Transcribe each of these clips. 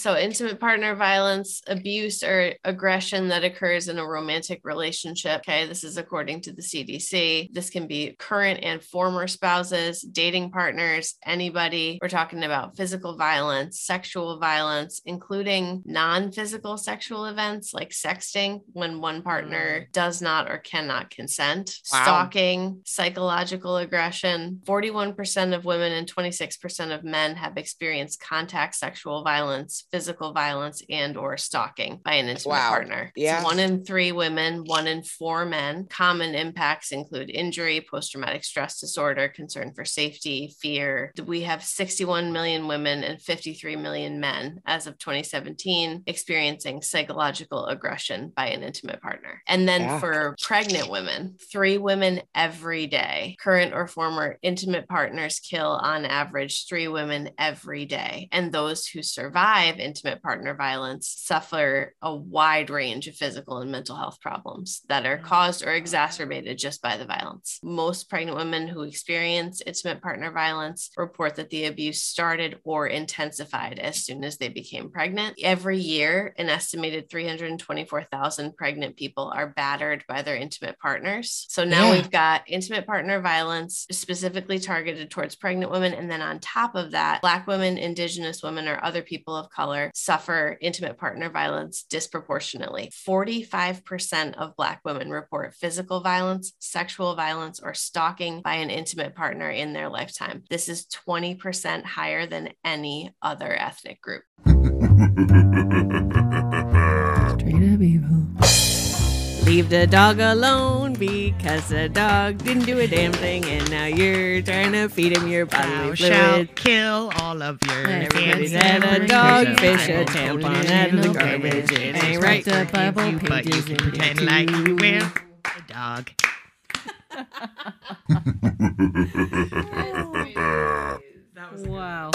So, intimate partner violence, abuse, or aggression that occurs in a romantic relationship. Okay. This is according to the CDC. This can be current and former spouses, dating partners, anybody. We're talking about physical violence, sexual violence, including non physical sexual events like sexting when one partner mm. does not or cannot consent, Wow. stalking, psychological aggression. 41% of women and 26% of men have experienced contact sexual violence, physical violence, and or stalking by an intimate Wow. partner. Yeah. one in three women, one in four men. Common impacts include injury, post-traumatic stress disorder, concern for safety, fear. We have 61 million women and 53 million men as of 2017 experiencing psychological aggression by an intimate partner. And then Yeah. for pregnant women, three women every day, current or former intimate partners kill on average three women every day. And those who survive intimate partner violence suffer a wide range of physical and mental health problems that are mm. caused or exacerbated just by the violence. Most pregnant women who experience intimate partner violence report that the abuse started or intensified as soon as they became pregnant. Every year, an estimated 324,000 pregnant people are battered by their intimate partners. So now Yeah. we've got intimate partner violence specifically targeted towards pregnant women. And then on top of that, Black women, Indigenous women, or other people of color suffer intimate partner violence disproportionately. 45% of Black women report physical violence, sexual violence, or stalking by an intimate partner in their lifetime. This is 20% higher than any other ethnic group. Leave the dog alone because the dog didn't do a damn thing, and now you're trying to feed him your Thou bodily shalt fluids. kill all of your Everybody's family had a members. dogfish, There's a tampon quoted out of the in garbage. it. It It's ain't right right to to Bible Bible but you can and pretend get like you you. will. A dog. Wow.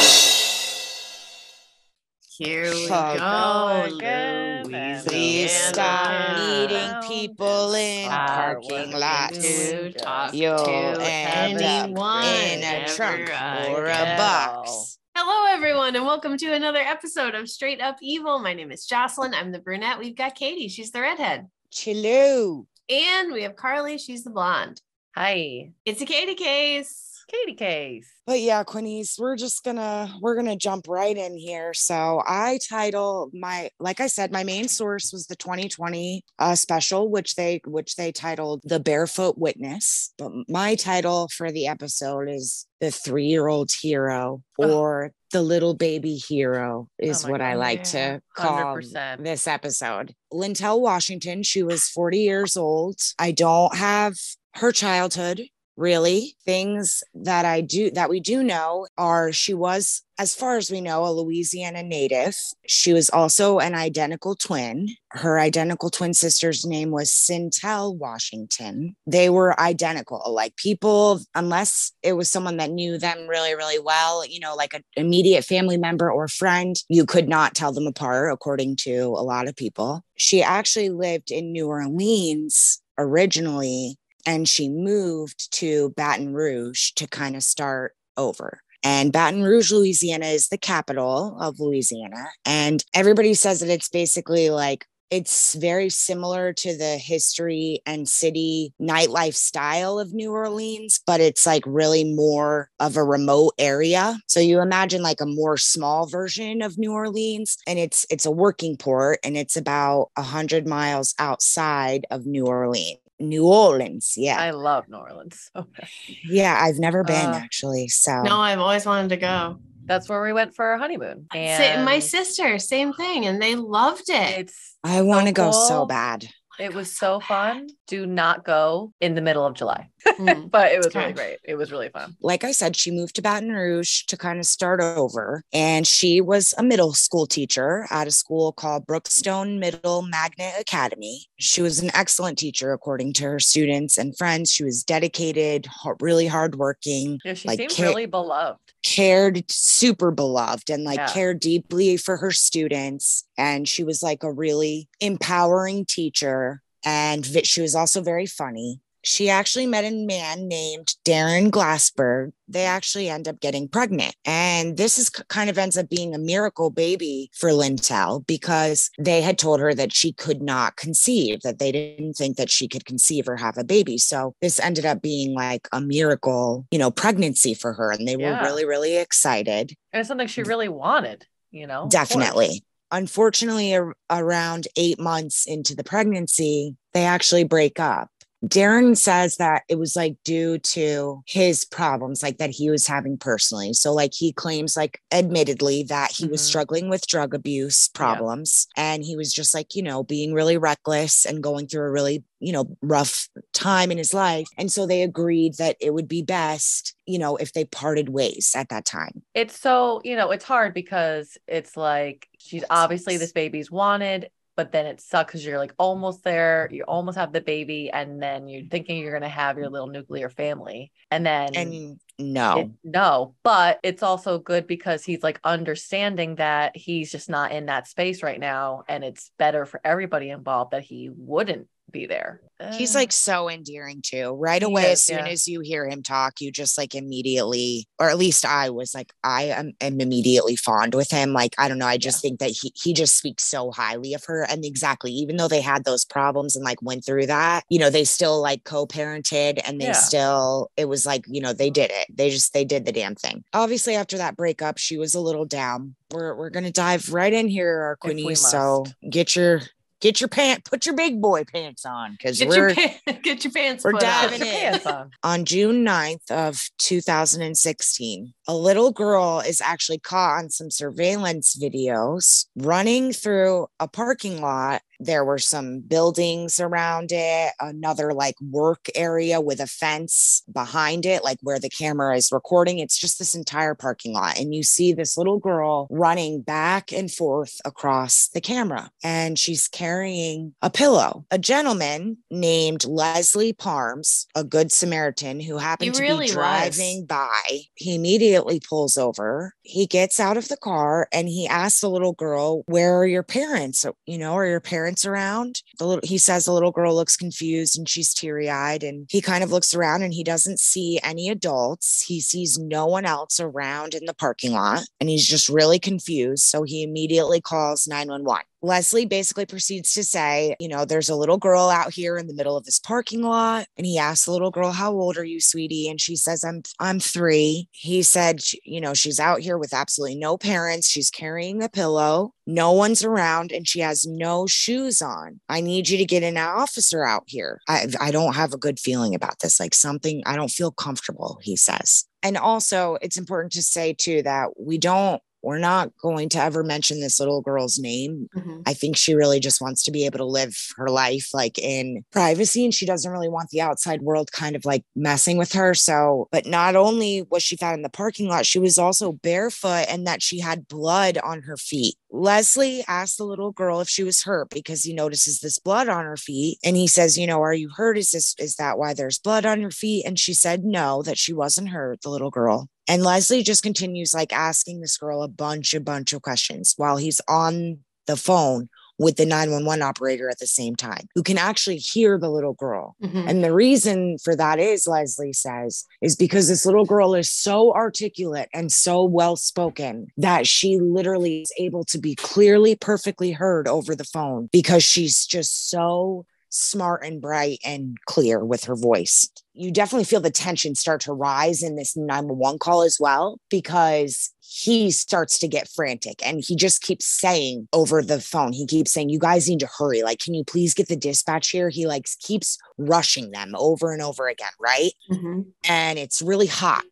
Here we Oh, go. goodness. Louisiana. Please stop Yeah. meeting people in parking lots. To talk You'll to end up anyone in a trunk or a box. Hello, everyone, and welcome to another episode of Straight Up Evil. My name is Jocelyn. I'm the brunette. We've got Katie. She's the redhead. Chillu. And we have Carly. She's the blonde. Hi, It's a Katie case. Katie Case. But yeah, Quinnies, we're just gonna we're gonna jump right in here. So I title my like I said, my main source was the 2020 uh, special, which they which they titled The Barefoot Witness. But my title for the episode is The Three Year Old Hero Oh. or The Little Baby Hero is Oh what I like Yeah. to call 100%. this episode. Lintel Washington, she was 40 years old. I don't have her childhood really things that i do that we do know are she was as far as we know a louisiana native she was also an identical twin her identical twin sister's name was Sintel Washington. They were identical. Like people, unless it was someone that knew them really, really well, you know, like an immediate family member or friend, you could not tell them apart, according to a lot of people. She actually lived in New Orleans originally, and she moved to Baton Rouge to kind of start over. And Baton Rouge, Louisiana is the capital of Louisiana. And everybody says that it's basically like it's very similar to the history and city nightlife style of New Orleans, but it's like really more of a remote area. So you imagine like a more small version of New Orleans, and it's it's a working port, and it's about a hundred miles outside of New Orleans. New Orleans, yeah, I love New Orleans. so bad. yeah. I've never been Uh, actually, so No, I've always wanted to go. That's where we went for our honeymoon. And my sister, same thing, and they loved it. It's I want to go so bad. It was so fun. Do not go in the middle of July. Mm. But it was really great. It was really fun. like I said, she moved to Baton Rouge to kind of start over. And she was a middle school teacher at a school called Brookstown Middle Magnet Academy. She was an excellent teacher, according to her students and friends. She was dedicated, really hardworking, Yeah, she Like, seemed ca- really beloved. Cared super beloved, and like Yeah. cared deeply for her students. And she was like a really empowering teacher. And she was also very funny. She actually met a man named Darren Glassberg. They actually end up getting pregnant. And this is kind of ends up being a miracle baby for Lintel because they had told her that she could not conceive, that they didn't think that she could conceive or have a baby. So this ended up being like a miracle, you know, pregnancy for her. And they Yeah. were really, really excited. And it's something she really wanted, you know? Definitely. Unfortunately, ar- around eight months into the pregnancy, they actually break up. Darren says that it was like due to his problems, like that he was having personally. So, like, he claims, like, admittedly, that he was Mhm. struggling with drug abuse problems. And he was just like, you know, being really reckless and going through a really, you know, rough time in his life. And so they agreed that it would be best, you know, if they parted ways at that time. It's so, you know, it's hard because it's like she's obviously this baby's wanted, but then it sucks because you're like almost there. You almost have the baby, and then you're thinking you're going to have your little nuclear family. And then And no. it- no, but it's also good because he's like understanding that he's just not in that space right now. And it's better for everybody involved that he wouldn't be there. He's like so endearing too. Right away, is, as soon yeah. as you hear him talk, you just like immediately, or at least I was like, I am, am immediately fond with him. Like, I don't know. I just think that he he just speaks so highly of her. And exactly, even though they had those problems and like went through that, you know, they still like co-parented and they Yeah. still, it was like, you know, they did it. They just they did the damn thing. Obviously, after that breakup, she was a little down. We're we're gonna dive right in here, we Queenie. So get your get your pant, put your big boy pants on because Get we're your, pa- get your pants we're diving in. pants on. on June 9th of 2016, a little girl is actually caught on some surveillance videos running through a parking lot. There were some buildings around it, another like work area with a fence behind it, like where the camera is recording. It's just this entire parking lot. And you see this little girl running back and forth across the camera. And she's carrying a pillow. A gentleman named Leslie Parms, a good Samaritan who happened to really be was. driving by, he immediately pulls over. He gets out of the car and he asks the little girl, Where are your parents? You know, are your parents around? The little he says the little girl looks confused and she's teary-eyed. And he kind of looks around and he doesn't see any adults. He sees no one else around in the parking lot and he's just really confused. So he immediately calls 911. Leslie basically proceeds to say, you know, there's a little girl out here in the middle of this parking lot. And he asks the little girl, How old are you, sweetie? And she says, I'm I'm three. He said, you know, she's out here with absolutely no parents. She's carrying a pillow. No one's around and she has no shoes on. I need you to get an officer out here. I, I don't have a good feeling about this. Like something, I don't feel comfortable, he says. And also, it's important to say too that we don't, we're not going to ever mention this little girl's name Mhm. I think she really just wants to be able to live her life like in privacy and she doesn't really want the outside world kind of like messing with her. So, but not only was she found in the parking lot, she was also barefoot and that she had blood on her feet. Leslie asked the little girl if she was hurt because he notices this blood on her feet and he says, "You know, are you hurt? Is this is that why there's blood on your feet?" And she said no, that she wasn't hurt, the little girl. And Leslie just continues like asking this girl a bunch, a bunch of questions while he's on the phone with the 911 operator at the same time, who can actually hear the little girl. Mhm. And the reason for that is, Leslie says, is because this little girl is so articulate and so well spoken that she literally is able to be clearly, perfectly heard over the phone because she's just so smart and bright and clear with her voice. You definitely feel the tension start to rise in this 911 call as well because he starts to get frantic and he just keeps saying over the phone he keeps saying you guys need to hurry like can you please get the dispatch here he like keeps rushing them over and over again right Mhm. and it's really hot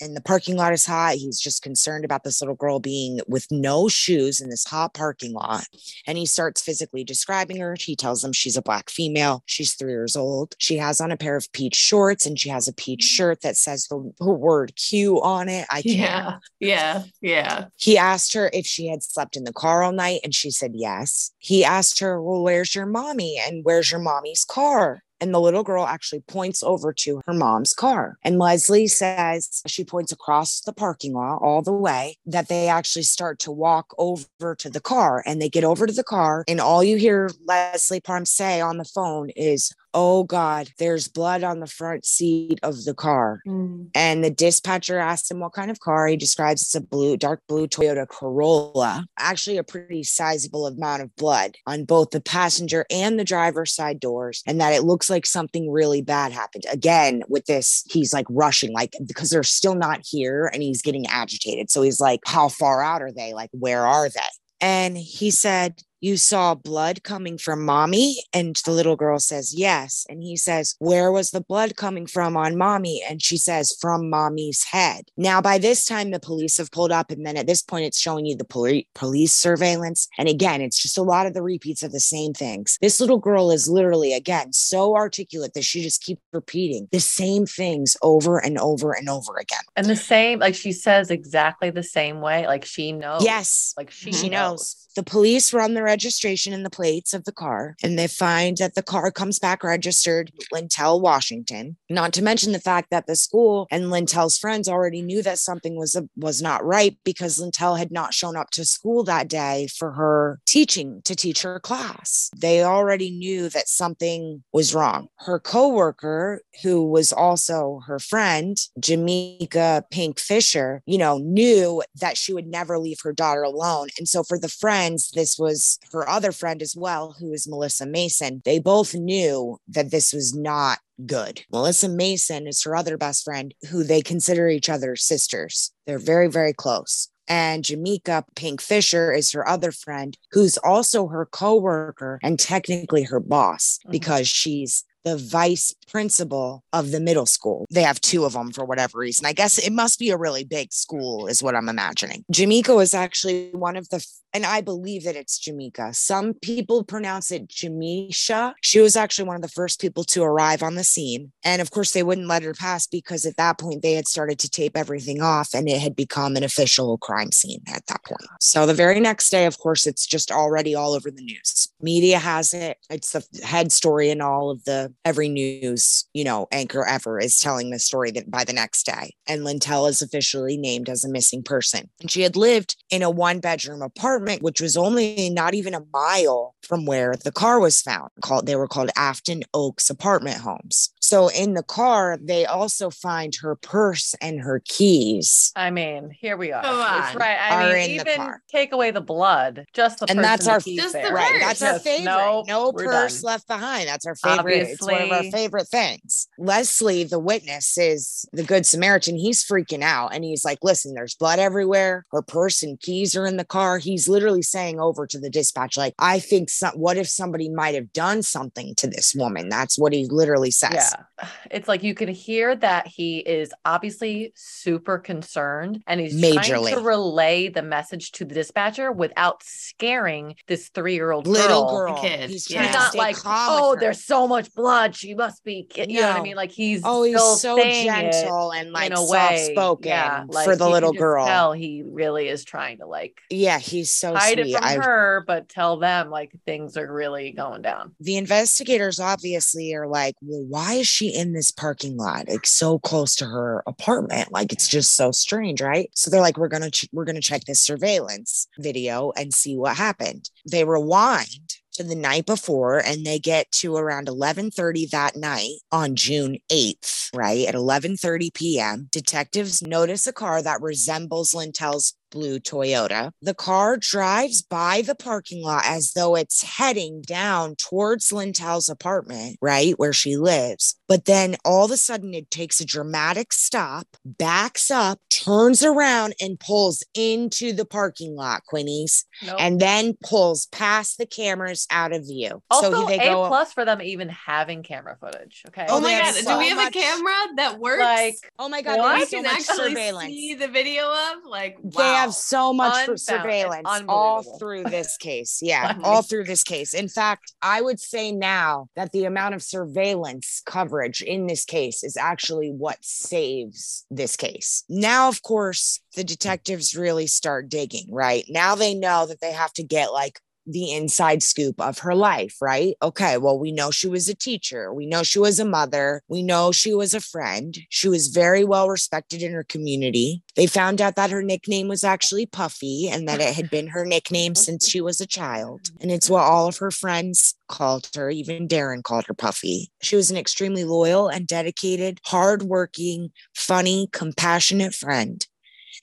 and the parking lot is hot. He's just concerned about this little girl being with no shoes in this hot parking lot. And he starts physically describing her. He tells them she's a black female. She's three years old. She has on a pair of peach shorts and she has a peach mm. shirt that says the, the word Q on it. I can't. Yeah. Yeah. Yeah. He asked her if she had slept in the car all night, and she said yes. He asked her, Well, where's your mommy? And where's your mommy's car? And the little girl actually points over to her mom's car. And Leslie says she points across the parking lot all the way that they actually start to walk over to the car and they get over to the car. And all you hear Leslie Parm say on the phone is, oh God, there's blood on the front seat of the car. Mm. And the dispatcher asked him what kind of car. He describes it's a blue, dark blue Toyota Corolla. Actually, a pretty sizable amount of blood on both the passenger and the driver's side doors, and that it looks like something really bad happened. Again, with this, he's like rushing, like because they're still not here and he's getting agitated. So he's like, How far out are they? Like, where are they? And he said, you saw blood coming from mommy? And the little girl says, Yes. And he says, Where was the blood coming from on mommy? And she says, From mommy's head. Now, by this time, the police have pulled up. And then at this point, it's showing you the poli- police surveillance. And again, it's just a lot of the repeats of the same things. This little girl is literally, again, so articulate that she just keeps repeating the same things over and over and over again. And the same, like she says exactly the same way. Like she knows. Yes. Like she, She knows. knows. The police run the registration and the plates of the car, and they find that the car comes back registered Lintel, Washington. Not to mention the fact that the school and Lintel's friends already knew that something was was not right because Lintel had not shown up to school that day for her teaching to teach her class. They already knew that something was wrong. Her coworker, who was also her friend, Jamaica Pink Fisher, you know, knew that she would never leave her daughter alone. And so for the friends, this was her other friend as well, who is Melissa Mason. They both knew that this was not good. Melissa Mason is her other best friend, who they consider each other sisters. They're very, very close. And Jamaica Pink Fisher is her other friend, who's also her coworker and technically her boss Mhm. because she's the vice principal of the middle school. They have two of them for whatever reason. I guess it must be a really big school, is what I'm imagining. Jamaica was actually one of the, and I believe that it's Jamaica. Some people pronounce it Jamisha. She was actually one of the first people to arrive on the scene. And of course, they wouldn't let her pass because at that point they had started to tape everything off and it had become an official crime scene at that point. So the very next day, of course, it's just already all over the news. Media has it. It's the head story in all of the every news, you know, anchor ever is telling the story that by the next day. And Lintel is officially named as a missing person. And she had lived in a one bedroom apartment, which was only not even a mile from where the car was found. Called they were called Afton Oaks apartment homes. So in the car, they also find her purse and her keys. I mean, here we are. Come It's on. right. I Are mean, even take away the blood, just the And purse that's the our- keys Just the there. Right. purse. That's our favorite. No, no purse done. left behind. That's our favorite. It's one of our favorite things. Leslie, the witness, is the good Samaritan. He's freaking out and he's like, listen, there's blood everywhere. Her purse and keys are in the car. He's literally saying over to the dispatch, like, I think some what if somebody might have done something to this woman? That's what he literally says. Yeah. It's like you can hear that he is obviously super concerned and he's trying to relay the message to the dispatcher without scaring this three year old Little girl. girl. kid. He's Yeah. He's not like, oh, her. there's so much blood. She must be, ki-" you know what I mean? Like he's Oh, he's still so gentle and like in a soft spoken yeah, like, for the little girl. Tell he really is trying to like Yeah, he's so hide sweet. it from I her, but tell them like things are really going down. the investigators obviously are like, well, why is she in this parking lot, like so close to her apartment? Like it's just so strange, right? So they're like, we're gonna ch- we're gonna check this surveillance video and see what happened. They rewind to the night before and they get to around 11:30 that night on June 8th, right? At 11:30 p.m. Detectives notice a car that resembles Lintel's blue Toyota. The car drives by the parking lot as though it's heading down towards Lintel's apartment, right where she lives. But then all of a sudden it takes a dramatic stop, backs up, turns around and pulls into the parking lot, Quinnies, Nope. and then pulls past the cameras out of view. also so they a go plus for them even having camera footage. Okay. Oh, Oh, my god! have Do we have much- a camera that works? like Oh my god, What? they we so can actually surveillance. see the video of like wow. They have so much for Unbound- surveillance all through this case. Yeah, all through this case. In fact, I would say now that the amount of surveillance coverage in this case is actually what saves this case. Now, of course, the detectives really start digging, right? Now they know that they have to get like the inside scoop of her life, right? Okay, well, we know she was a teacher. We know she was a mother. We know she was a friend. She was very well respected in her community. They found out that her nickname was actually Puffy and that it had been her nickname since she was a child. And it's what all of her friends called her. Even Darren called her Puffy. She was an extremely loyal and dedicated, hardworking, funny, compassionate friend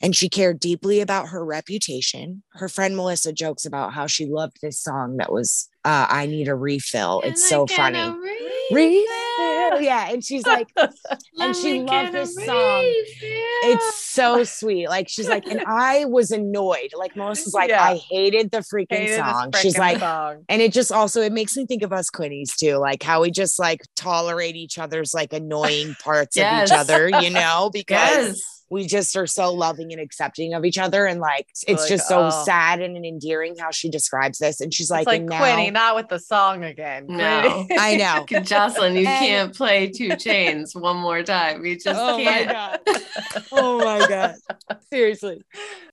and she cared deeply about her reputation. Her friend Melissa jokes about how she loved this song that was uh, I Need a Refill. Can it's I so funny. refill? Refill. Yeah. And she's like, and she loved get a this song. it's so sweet. Like she's like, and I was annoyed. Like Melissa's like, Yeah. I hated the freaking Hated this song. She's like, song. and it just also it makes me think of us Quinnies too, like how we just like tolerate each other's like annoying parts Yes. of each other, you know, because yes. We just are so loving and accepting of each other and like it's Like, just so oh. sad and endearing how she describes this and she's like, it's like now Quinny, not with the song again. No. I know. Jocelyn, you And- can't play two chains one more time. You just oh my can't. god oh my god seriously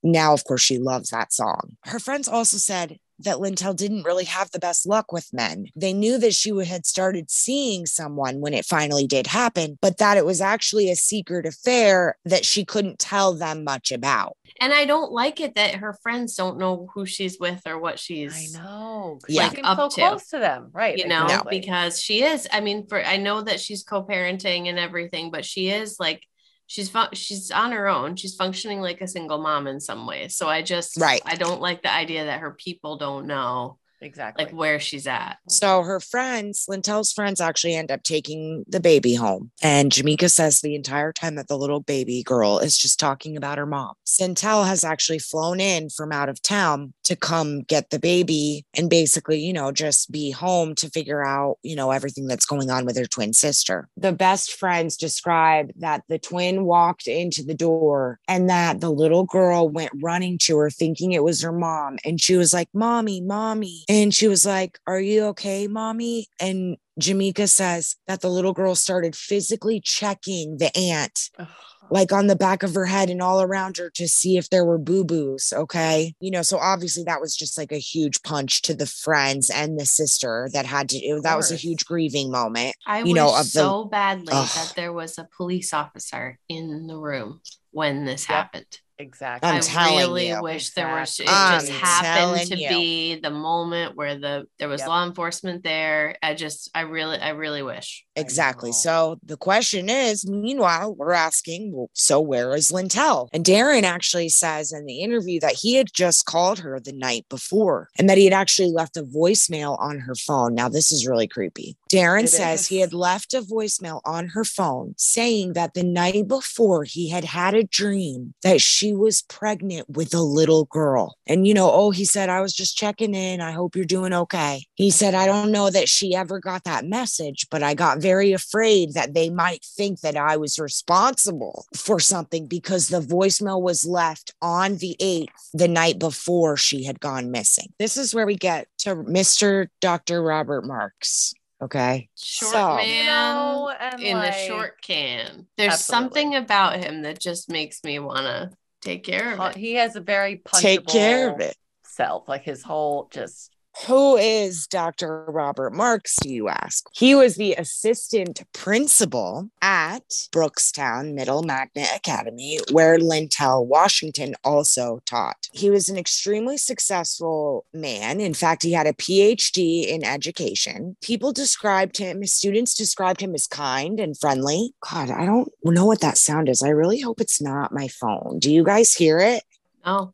now of course she loves that song her friends also said that Lintel didn't really have the best luck with men. They knew that she had started seeing someone when it finally did happen, but that it was actually a secret affair that she couldn't tell them much about. And I don't like it that her friends don't know who she's with or what she's. I she's know. 'cause Yeah. She seems Up so to. close to them. Right. you know exactly. because she is i mean for i know that she's co-parenting and everything but she is like she's fu- she's on her own she's functioning like a single mom in some ways so i just Right. i don't like the idea that her people don't know exactly. like where she's at So her friends, Lintel's friends, actually end up taking the baby home. And Jamaica says the entire time that the little baby girl is just talking about her mom. Sintel has actually flown in from out of town to come get the baby and basically, you know, just be home to figure out, you know, everything that's going on with her twin sister. The best friends describe that the twin walked into the door and that the little girl went running to her thinking it was her mom. And she was like, Mommy, Mommy. And she was like, Are you okay, Mommy? And Jamaica says that the little girl started physically checking the aunt, Ugh. like on the back of her head and all around her to see if there were boo boos. Okay. You know, so obviously that was just like a huge punch to the friends and the sister that had to, it- that was a huge grieving moment. i You wish know, of the- so badly Ugh. that there was a police officer in the room when this Yep. happened Exactly. I'm I telling really you. wish there was. It just I'm happened to you. be the moment where the there was Yep. law enforcement there. I just, I really, I really wish. Exactly. So the question is, meanwhile, we're asking, well, so where is Lintel? And Darren actually says in the interview that he had just called her the night before and that he had actually left a voicemail on her phone. Now, this is really creepy. Darren It says he had left a voicemail on her phone saying that the night before he had had a dream that she was pregnant with a little girl. And, you know, oh, he said, I was just checking in. I hope you're doing okay. He said, I don't know that she ever got that message, but I got very afraid that they might think that I was responsible for something because the voicemail was left on the 8th, the night before she had gone missing. This is where we get to Mr. Dr. Robert Marks. Okay. Short So- You man know, in like, a short can. There's Absolutely. something about him that just makes me want to take care of pu- it. he has a very punchable Take care of it. self. Like his whole just Who is Dr. Robert Marks, do you ask? He was the assistant principal at Brookstown Middle Magnet Academy, where Lintel Washington also taught. He was an extremely successful man. In fact, he had a PhD in education. People described him, his students described him as kind and friendly. God, I don't know what that sound is. I really hope it's not my phone. Do you guys hear it? Oh,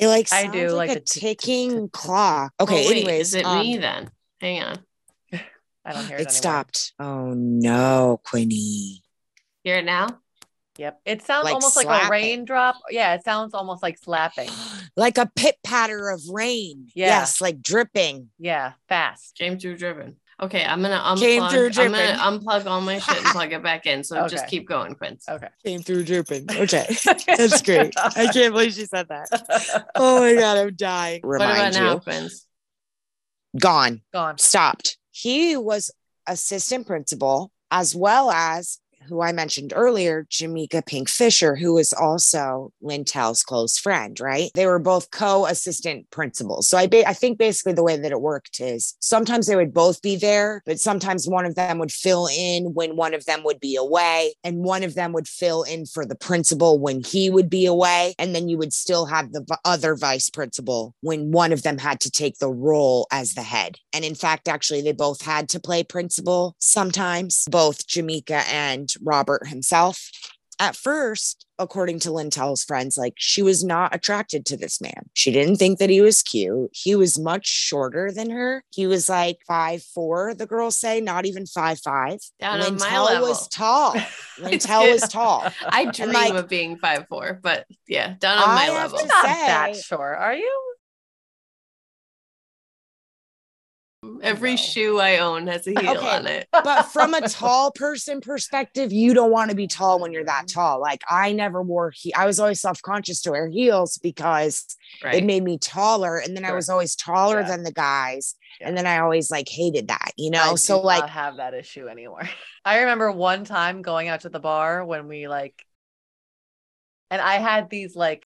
It like I do, like, like a the tick, tick, ticking tick, tick. clock. Okay, oh, wait, anyways, is it um, me then? Hang on. I don't hear it it. anymore. stopped. Oh no, Quinny. Hear it now? Yep. It sounds Like almost like a raindrop. Yeah, it sounds almost like slapping. like a pit patter of rain. Yeah. Yes, like dripping. Yeah, fast. James Drew driven. Okay, I'm gonna unplug. Came through I'm gonna unplug all my shit and plug it back in. So just keep going, Quince. Okay. Came through dripping. Okay. That's great. I can't believe she said that. Oh my god, I'm dying. What about Remind now, you. Quince? Gone. Gone. Stopped. He was assistant principal as well as who I mentioned earlier, Jamaica Pink Fisher, who was also Lintel's close friend, right? They were both co-assistant principals. So I ba- I think basically the way that it worked is sometimes they would both be there, but sometimes one of them would fill in when one of them would be away, and one of them would fill in for the principal when he would be away, and then you would still have the v- other vice principal when one of them had to take the role as the head. And in fact, actually, they both had to play principal sometimes, both Jamaica and Robert himself. At first, according to Lintel's friends, like she was not attracted to this man. She didn't think that he was cute. He was much shorter than her. He was like five four, the girls say, not even five five. Down on my level. was tall. Lintel was tall. I dream like- of being five four, but yeah, down on I my have level. to Not that short, are you? Every No. shoe I own has a heel Okay. on it. but from a tall person perspective, you don't want to be tall when you're that mm-hmm. tall. Like I never wore he I was always self-conscious to wear heels because it made me taller. And then I was always taller Yeah. than the guys. Yeah. And then I always like hated that, you know? So like I do like have that issue anymore. I remember one time going out to the bar when we like, and I had these like,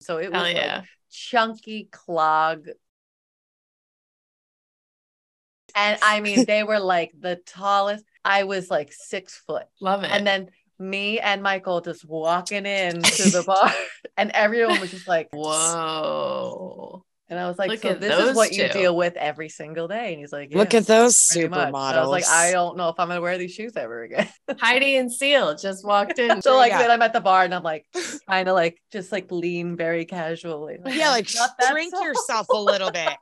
so it was like yeah. Chunky clog. And I mean, they were like the tallest. I was like six foot. Love it. And then me and Michael just walking in to the bar, and everyone was just like, Whoa. And I was like, Look so at this is those what you deal with every single day. And he's like, look at those pretty much." Supermodels. I was like, I don't know if I'm gonna wear these shoes ever again. Heidi and Seal just walked in. so like Yeah. then I'm at the bar and I'm like kind of like just like lean very casually. yeah, like "Not that shrink yourself a little bit.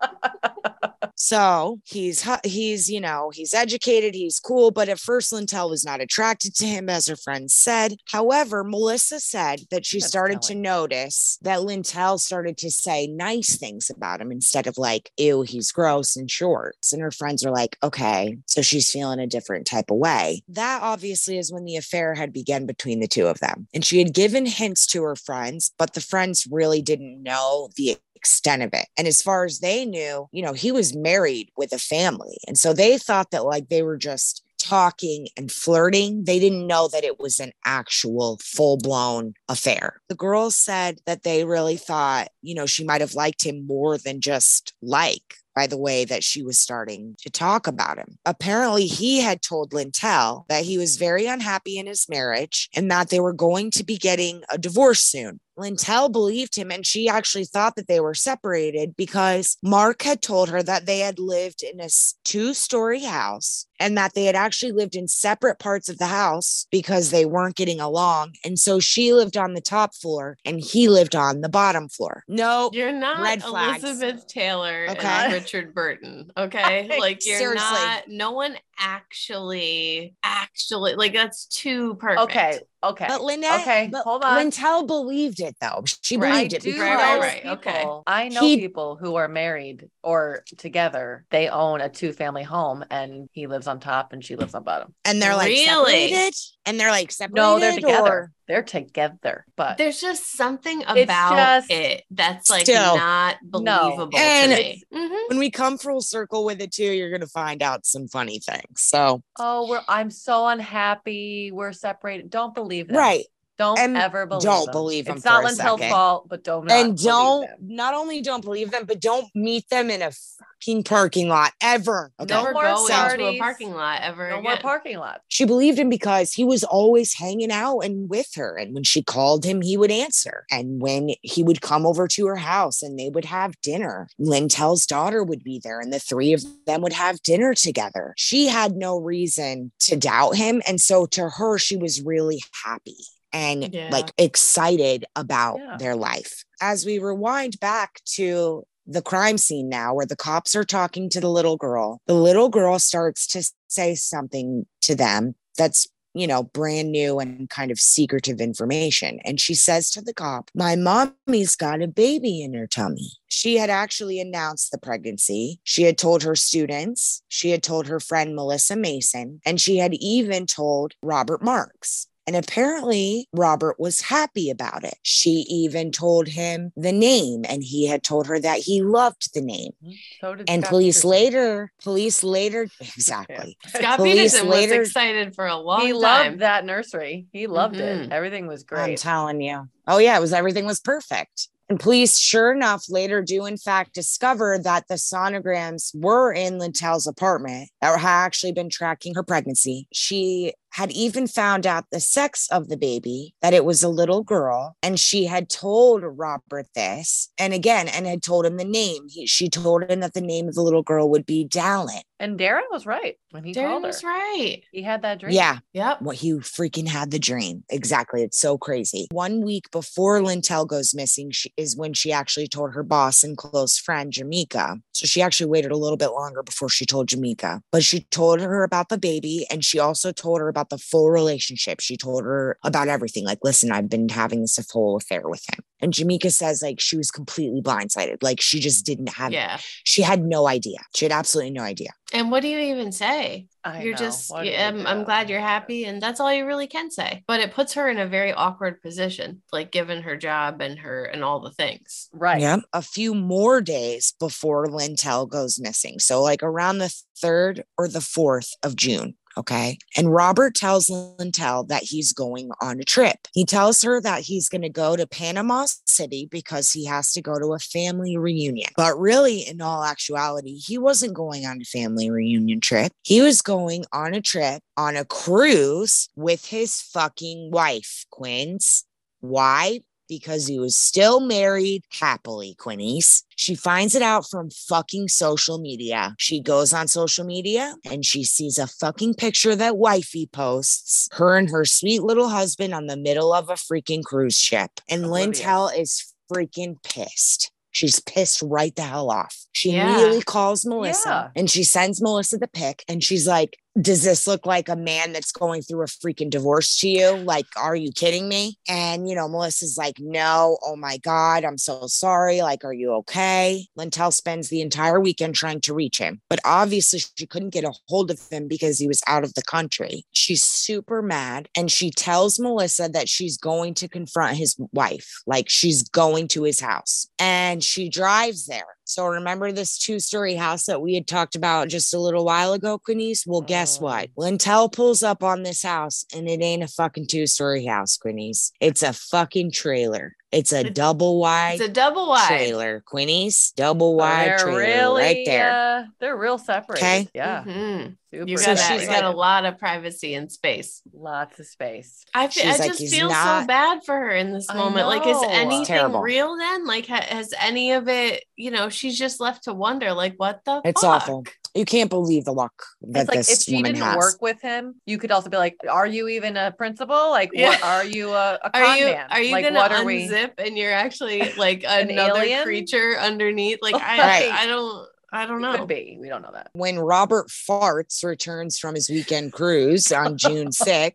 So he's he's you know he's educated, he's cool, but at first Lintel was not attracted to him, as her friends said. However, Melissa said that she That's started telling. to notice that Lintel started to say nice things about him instead of like, "Ew, he's gross and shorts." And her friends are like, "Okay, so she's feeling a different type of way." That obviously is when the affair had begun between the two of them, and she had given hints to her friends, but the friends really didn't know the extent of it. And as far as they knew, you know, he was married with a family. And so they thought that like they were just talking and flirting. They didn't know that it was an actual full blown affair. The girls said that they really thought, you know, she might have liked him more than just like by the way that she was starting to talk about him. Apparently, he had told Lintel that he was very unhappy in his marriage and that they were going to be getting a divorce soon. Lintel believed him and she actually thought that they were separated because Mark had told her that they had lived in a two story house and that they had actually lived in separate parts of the house because they weren't getting along. And so she lived on the top floor and he lived on the bottom floor. No, You're not Red flags. Elizabeth Taylor Okay. and Richard Burton. Okay. Like you're Seriously. not no one actually actually like that's too perfect. Okay, okay. but Lynette, Okay, but hold on. Lintel believed it though. She believed I it do because Right, right, right. Okay. I know He- people who are married or together. They own a two family home, and he lives on top and she lives on bottom. and they're like Really? separated and they're like separated. No, they're together. or- They're together, but There's just something about just- it that's like Still. not No. believable And to me. Mhm. when we come full circle with it too, you're gonna find out some funny things. So oh, we're I'm so unhappy. We're separated. Don't believe them. right. Don't And ever believe him. don't them. believe them It's not for a Lintel's fault, but don't not and believe don't them. not only don't believe them, but don't meet them in a fucking parking lot ever. Okay. No Never more go into a parking lot ever No again. more parking lot. She believed him because he was always hanging out and with her. And when she called him, he would answer. And when he would come over to her house and they would have dinner, Lintel's daughter would be there and the three of them would have dinner together. She had no reason to doubt him. And so to her, she was really happy and Yeah. like excited about Yeah. their life. As we rewind back to the crime scene now where the cops are talking to the little girl. The little girl starts to say something to them that's, you know, brand new and kind of secretive information. And she says to the cop, My mommy's got a baby in her tummy. She had actually announced the pregnancy. She had told her students, she had told her friend Melissa Mason, and she had even told Robert Marks. And apparently, Robert was happy about it. She even told him the name, and he had told her that he loved the name. So did And Scott police Peterson. later, police later, exactly. Scott Police Peterson later- was excited for a long He time. loved that nursery. He loved Mhm. it. Everything was great. I'm telling you. Oh, yeah, it was everything was perfect. And police, sure enough, later do in fact discover that the sonograms were in Lintel's apartment that had actually been tracking her pregnancy. She had even found out the sex of the baby, that it was a little girl. And she had told Robert this. And again, and had told him the name. He, she told him that the name of the little girl would be Dallin. and Darren was right when he Darren called her. was right. He had that dream. Yeah. Yep. What he freaking had the dream. Exactly. It's so crazy. One week before Lintel goes missing, she is when she actually told her boss and close friend, Jamaica. So she actually waited a little bit longer before she told Jamaica. But she told her about the baby and she also told her about the full relationship. She told her about everything. Like, listen, I've been having this whole affair with him. And Jamika says, like, she was completely blindsided. Like, she just didn't have, Yeah. she had no idea. She had absolutely no idea. And what do you even say? I you're know. just, What do yeah, you I'm, I'm glad you're happy. And that's all you really can say. But it puts her in a very awkward position, like given her job and her and all the things. Right. Yeah. A few more days before Lintel goes missing. So, like around the 3rd or the 4th of June. Okay. And Robert tells Lintel that he's going on a trip. He tells her that he's going to go to Panama City because he has to go to a family reunion. But really, in all actuality, he wasn't going on a family reunion trip. He was going on a trip on a cruise with his fucking wife, Quince. Why? Because he was still married happily, Quinnies. She finds it out from fucking social media. She goes on social media and she sees a fucking picture that wifey posts, her and her sweet little husband on the middle of a freaking cruise ship. And. Lintel is freaking pissed. She's pissed right the hell off. She Yeah. immediately calls Melissa Yeah. and she sends Melissa the pic and she's like, does this look like a man that's going through a freaking divorce to you? Like, are you kidding me? And, you know, Melissa's like, no, oh my God, I'm so sorry. Like, are you okay? Lintel spends the entire weekend trying to reach him, but obviously she couldn't get a hold of him because he was out of the country. She's super mad and she tells Melissa that she's going to confront his wife, like, she's going to his house and she drives there. So remember this two-story house that we had talked about just a little while ago, Quinnies? Well, guess what? Oh. Lintel pulls up on this house and it ain't a fucking two-story house, Quinnies. It's a fucking trailer. It's a It's- double wide It's a double wide. trailer, Quinnies. Double wide they're trailer really, right there. uh, they're real separate. Okay. Yeah. Mhm. Super You So got, she's you got a lot of privacy and space. lots of space. I, fe- She's I like, just "He's feel so bad for her in this moment. Like, is anything real then? Like, ha- has any of it, you know, she's just left to wonder, like, what the It's fuck? awful. You can't believe the luck that It's like if this she woman didn't has. work with him, you could also be like, "Are you even a principal? Like, Yeah. what are you a, a con Are you man? are you like, gonna what are we? Unzip and you're actually like An another alien? creature underneath? Like I Right. I don't I don't It know. Could be. We don't know that. when Robert Farts returns from his weekend cruise on June 6th,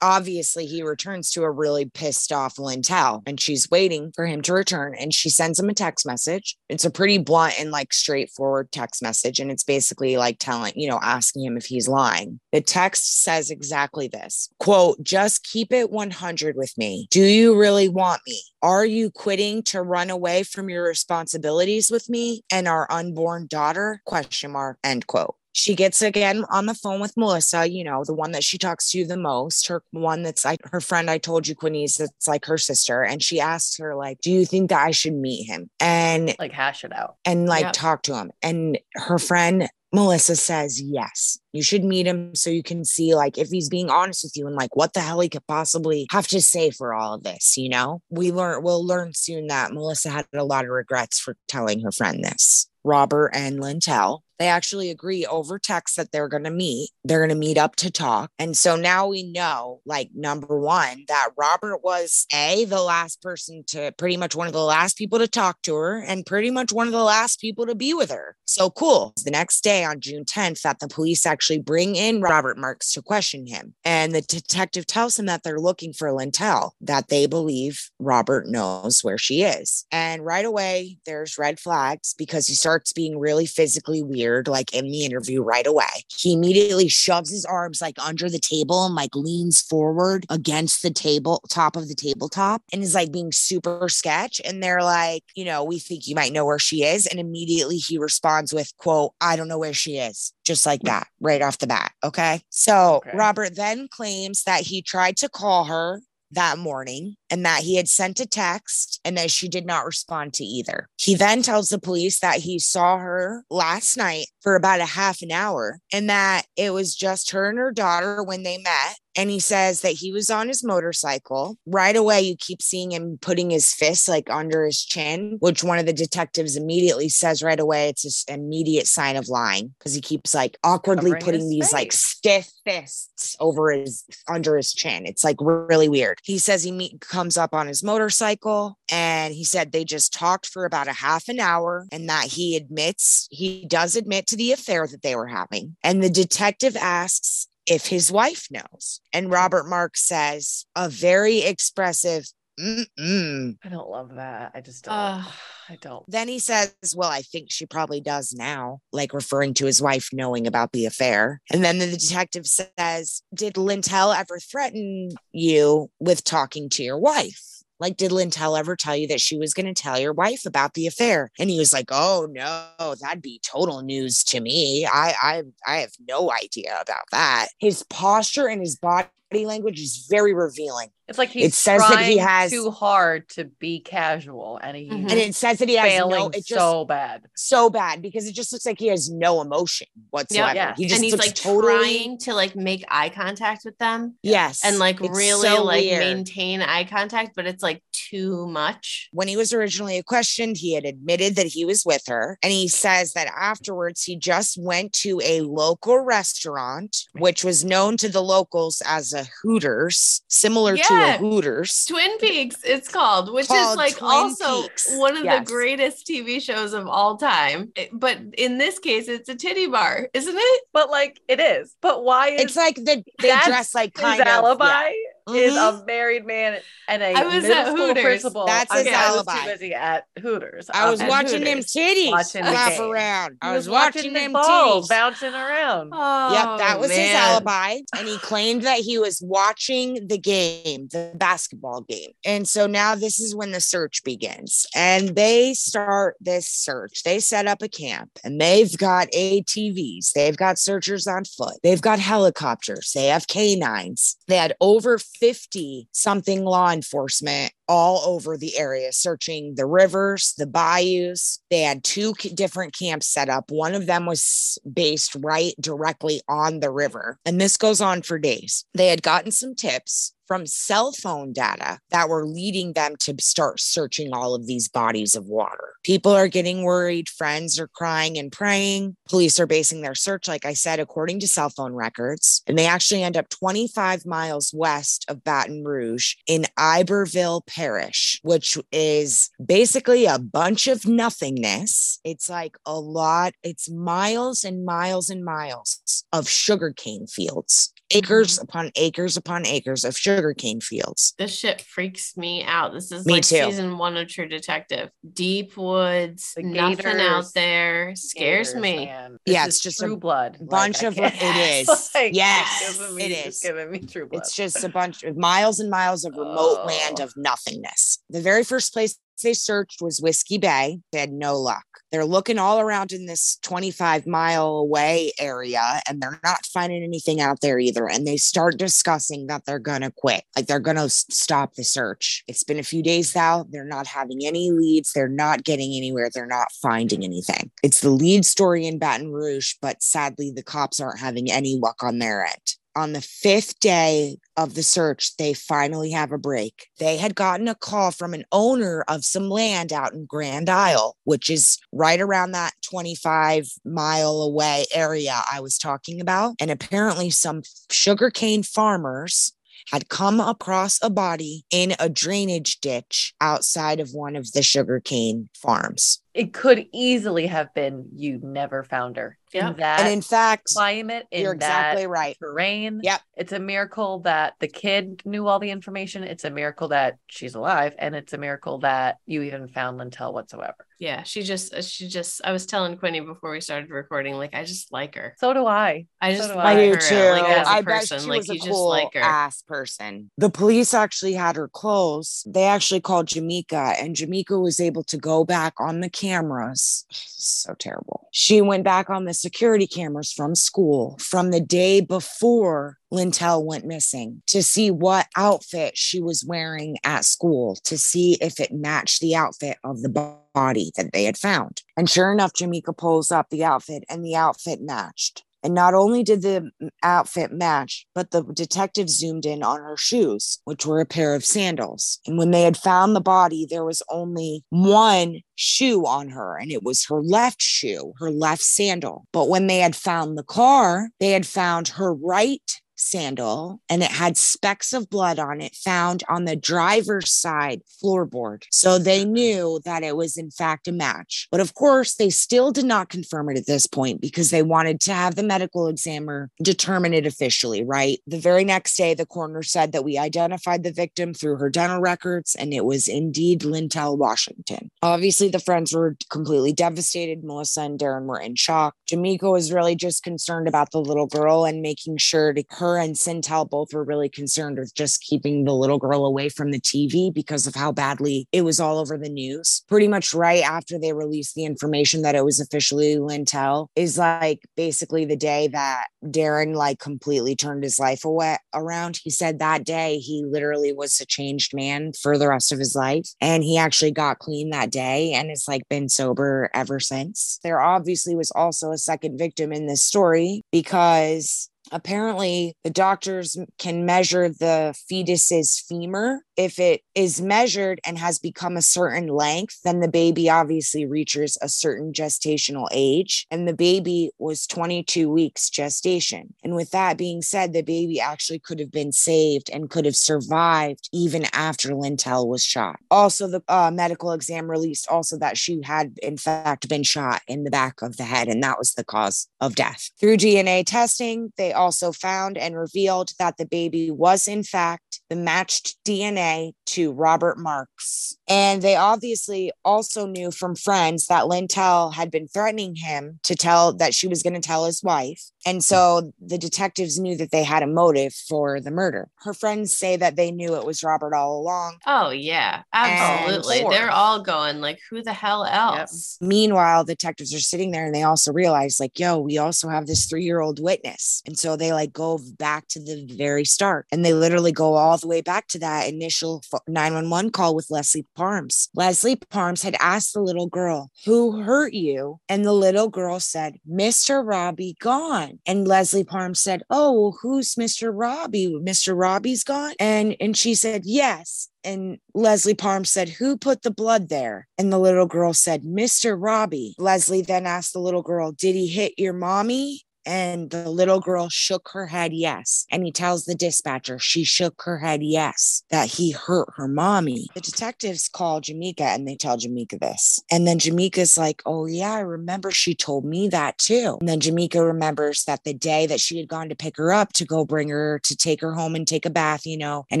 obviously he returns to a really pissed off Lintel and she's waiting for him to return and she sends him a text message. It's a pretty blunt and like straightforward text message. And it's basically like telling, you know, asking him if he's lying. The text says exactly this quote, just keep it 100 with me. Do you really want me? Are you quitting to run away from your responsibilities with me and our unborn daughter? Question mark. End quote. She gets again on the phone with Melissa, you know, the one that she talks to the most, her one that's like her friend I told you, Quinnies, that's like her sister. And she asks her, like, do you think that I should meet him? And Like, hash it out. and like Yep. talk to him. And her friend Melissa says, yes, you should meet him so you can see like if he's being honest with you and like what the hell he could possibly have to say for all of this, you know? We learn we'll learn soon that Melissa had a lot of regrets for telling her friend this. Robert and Lintel. They actually agree over text that they're going to meet. They're going to meet up to talk. And so now we know, like, number one, that Robert was A, the last person to pretty much one of the last people to talk to her and pretty much one of the last people to be with her. So cool. The next day on June 10th, that the police actually bring in Robert Marks to question him. And the detective tells him that they're looking for Lintel, that they believe Robert knows where she is. And right away, there's red flags because he starts being really physically weird weird, like in the interview right away. He immediately shoves his arms like under the table and like leans forward against the table, top of the tabletop, and is like being super sketch. And they're like, you know, we think you might know where she is. And immediately he responds with, quote, I don't know where she is. Just like hmm. that, right off the bat. Okay. So Okay. Robert then claims that he tried to call her that morning and that he had sent a text and that she did not respond to either. He then tells the police that he saw her last night for about a half an hour and that it was just her and her daughter when they met. And he says that he was on his motorcycle. Right away, you keep seeing him putting his fist like under his chin, which one of the detectives immediately says right away it's this immediate sign of lying because he keeps like awkwardly Covering putting these like stiff fists over his under his chin. It's like really weird. He says he meet, comes up on his motorcycle and he said they just talked for about a half an hour and that he admits he does admit to the affair that they were having. And the detective asks if his wife knows. And mm-hmm. Robert Mark says a very expressive Mm-mm. I don't love that. I just don't. Ugh. I don't. Then he says, Well, I think she probably does now, like referring to his wife knowing about the affair. And then the detective says, Did Lintel ever threaten you with talking to your wife? Like, did Lintel ever tell you that she was going to tell your wife about the affair? And he was like, "Oh no, that'd be total news to me. I, I, I have no idea about that." His posture and his body language is very revealing, It's like he's It says that he trying has- too hard to be casual, and he's Mhm. and it says that he has failing no. It just so bad. so bad because it just looks like he has no emotion whatsoever. yeah. He just and he's looks like totally trying to like make eye contact with them yes, and like It's really so like weird. maintain eye contact, but it's like too much. When he was originally questioned, he had admitted that he was with her, and he says that afterwards he just went to a local restaurant, which was known to the locals as a Hooters, similar to a Hooters. Twin Peaks, it's called, which is like Twin also Peaks. one of Yes. the greatest TV shows of all time. Eh, but in this case, it's a titty bar, isn't it? But like it is. But why is It's like the they dress like his kind of yeah. Alibi is a married man and a I was middle at school Hooters. principal. That's I his was- I was too busy at Hooters. I was Um, at watching them titties Watching the flap around. I was watching, the them balls titties. bouncing around. Oh, Yep, that was his alibi. And he claimed that he was watching the game, the basketball game. And so now this is when the search begins. And they start this search. They set up a camp and they've got ATVs, they've got searchers on foot, they've got helicopters, they have canines. They had over 50 something law enforcement all over the area searching the rivers, the bayous. They had two different camps set up. One of them was based right directly on the river. And this goes on for days. They had gotten some tips from cell phone data that were leading them to start searching all of these bodies of water. People are getting worried, friends are crying and praying. Police are basing their search, like I said, according to cell phone records. And they actually end up 25 miles west of Baton Rouge in Iberville Parish, which is basically a bunch of nothingness. It's like a lot, it's miles and miles and miles of sugarcane fields. Mm-hmm. Acres upon acres upon acres of sugarcane fields. This shit freaks me out. This is Me like too. season one of True Detective. Deep woods, The nothing out there. Scares Gators, me. man. Yeah, it's is just a true blood. Bunch I of- it is. Like, Yes, it's giving me- it's giving me true blood. It's just a bunch of miles and miles of remote land Oh. of nothingness. The very first place they searched was Whiskey Bay. They had no luck. They're looking all around in this 25 mile away area and they're not finding anything out there either. And they start discussing that they're going to quit, like they're going to stop the search. It's been a few days now. They're not having any leads. They're not getting anywhere. They're not finding anything. It's the lead story in Baton Rouge, but sadly, the cops aren't having any luck on their end on the fifth day of the search, they finally have a break. They had gotten a call from an owner of some land out in Grand Isle, which is right around that 25 mile away area I was talking about. And apparently, some sugarcane farmers had come across a body in a drainage ditch outside of one of the sugarcane farms. It could easily have been you never found her. Yeah. In that and in fact, climate, in you're exactly that right. terrain. Yep. It's a miracle that the kid knew all the information. It's a miracle that she's alive. And it's a miracle that you even found Lintel whatsoever. Yeah, she just uh, she just I was telling Quinny before we started recording, like I just like her. So do I. I So just do like I do her too. like as a I bet person. she Like was a you just cool like her. ass person. The police actually had her close. They actually called Jamaica, and Jamaica was able to go back on the cameras. So terrible. She went back on the security cameras from school from the day before Lintel went missing to see what outfit she was wearing at school to see if it matched the outfit of the body that they had found. And sure enough, Jamaica pulls up the outfit and the outfit matched. And not only did the outfit match, but the detective zoomed in on her shoes, which were a pair of sandals. And when they had found the body, there was only one shoe on her, and it was her left shoe, her left sandal. But when they had found the car, they had found her right sandal and it had specks of blood on it found on the driver's side floorboard. So they mm-hmm. knew that it was in fact a match. But of course, they still did not confirm it at this point because they wanted to have the medical examiner determine it officially, right? The very next day, the coroner said that we identified the victim through her dental records and it was indeed Lintel Washington. Obviously, the friends were completely devastated. Melissa and Darren were in shock. Jamiko was really just concerned about the little girl and making sure to her and Sintel both were really concerned with just keeping the little girl away from the TV because of how badly it was all over the news. Pretty much right after they released the information that it was officially Lintel is like basically the day that Darren like completely turned his life away around. He said that day he literally was a changed man for the rest of his life. And he actually got clean that day and has like been sober ever since. There obviously was also a second victim in this story because apparently the doctors can measure the fetus's femur. If it is measured and has become a certain length then the baby obviously reaches a certain gestational age and the baby was 22 weeks gestation. And with that being said the baby actually could have been saved and could have survived even after lintel was shot. Also the uh, medical exam released also that she had in fact been shot in the back of the head and that was the cause of death. Through dna testing they also found and revealed that the baby was, in fact, the matched DNA to Robert Marks. And they obviously also knew from friends that Lintel had been threatening him to tell that she was going to tell his wife. And so the detectives knew that they had a motive for the murder. Her friends say that they knew it was Robert all along. Oh yeah, absolutely. They're all going like, who the hell else? Meanwhile, detectives are sitting there and they also realize, like, yo, we also have this three year old witness. And so they like go back to the very start and they literally go all the way back to that initial 911 call with Leslie Parms. Leslie Parms had asked the little girl, Who hurt you? And the little girl said, Mr. Robbie gone. And Leslie Parms said, Oh, well, who's Mr. Robbie? Mr. Robbie's gone. And and she said, Yes. And Leslie Parm said, Who put the blood there? And the little girl said, Mr. Robbie. Leslie then asked the little girl, Did he hit your mommy? And the little girl shook her head yes. And he tells the dispatcher she shook her head yes, that he hurt her mommy. The detectives call Jamaica and they tell Jamaica this. And then Jamaica's like, Oh, yeah, I remember she told me that too. And then Jamaica remembers that the day that she had gone to pick her up to go bring her to take her home and take a bath, you know, and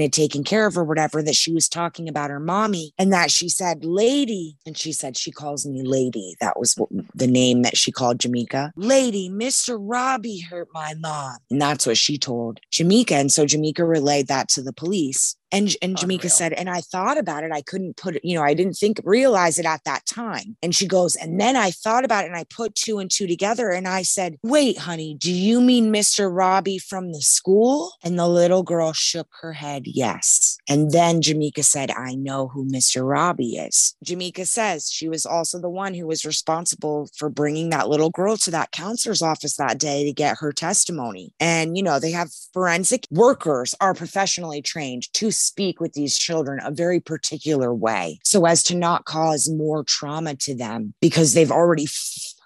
had taken care of her, whatever, that she was talking about her mommy and that she said, Lady. And she said, She calls me Lady. That was the name that she called Jamaica. Lady, Mr. Robbie hurt my mom. And that's what she told Jamaica. And so Jamaica relayed that to the police. And, and Jamaica Unreal. said, and I thought about it. I couldn't put it, you know, I didn't think, realize it at that time. And she goes, and then I thought about it and I put two and two together. And I said, wait, honey, do you mean Mr. Robbie from the school? And the little girl shook her head, yes. And then Jamaica said, I know who Mr. Robbie is. Jamaica says she was also the one who was responsible for bringing that little girl to that counselor's office that day to get her testimony. And, you know, they have forensic workers are professionally trained to speak with these children a very particular way so as to not cause more trauma to them because they've already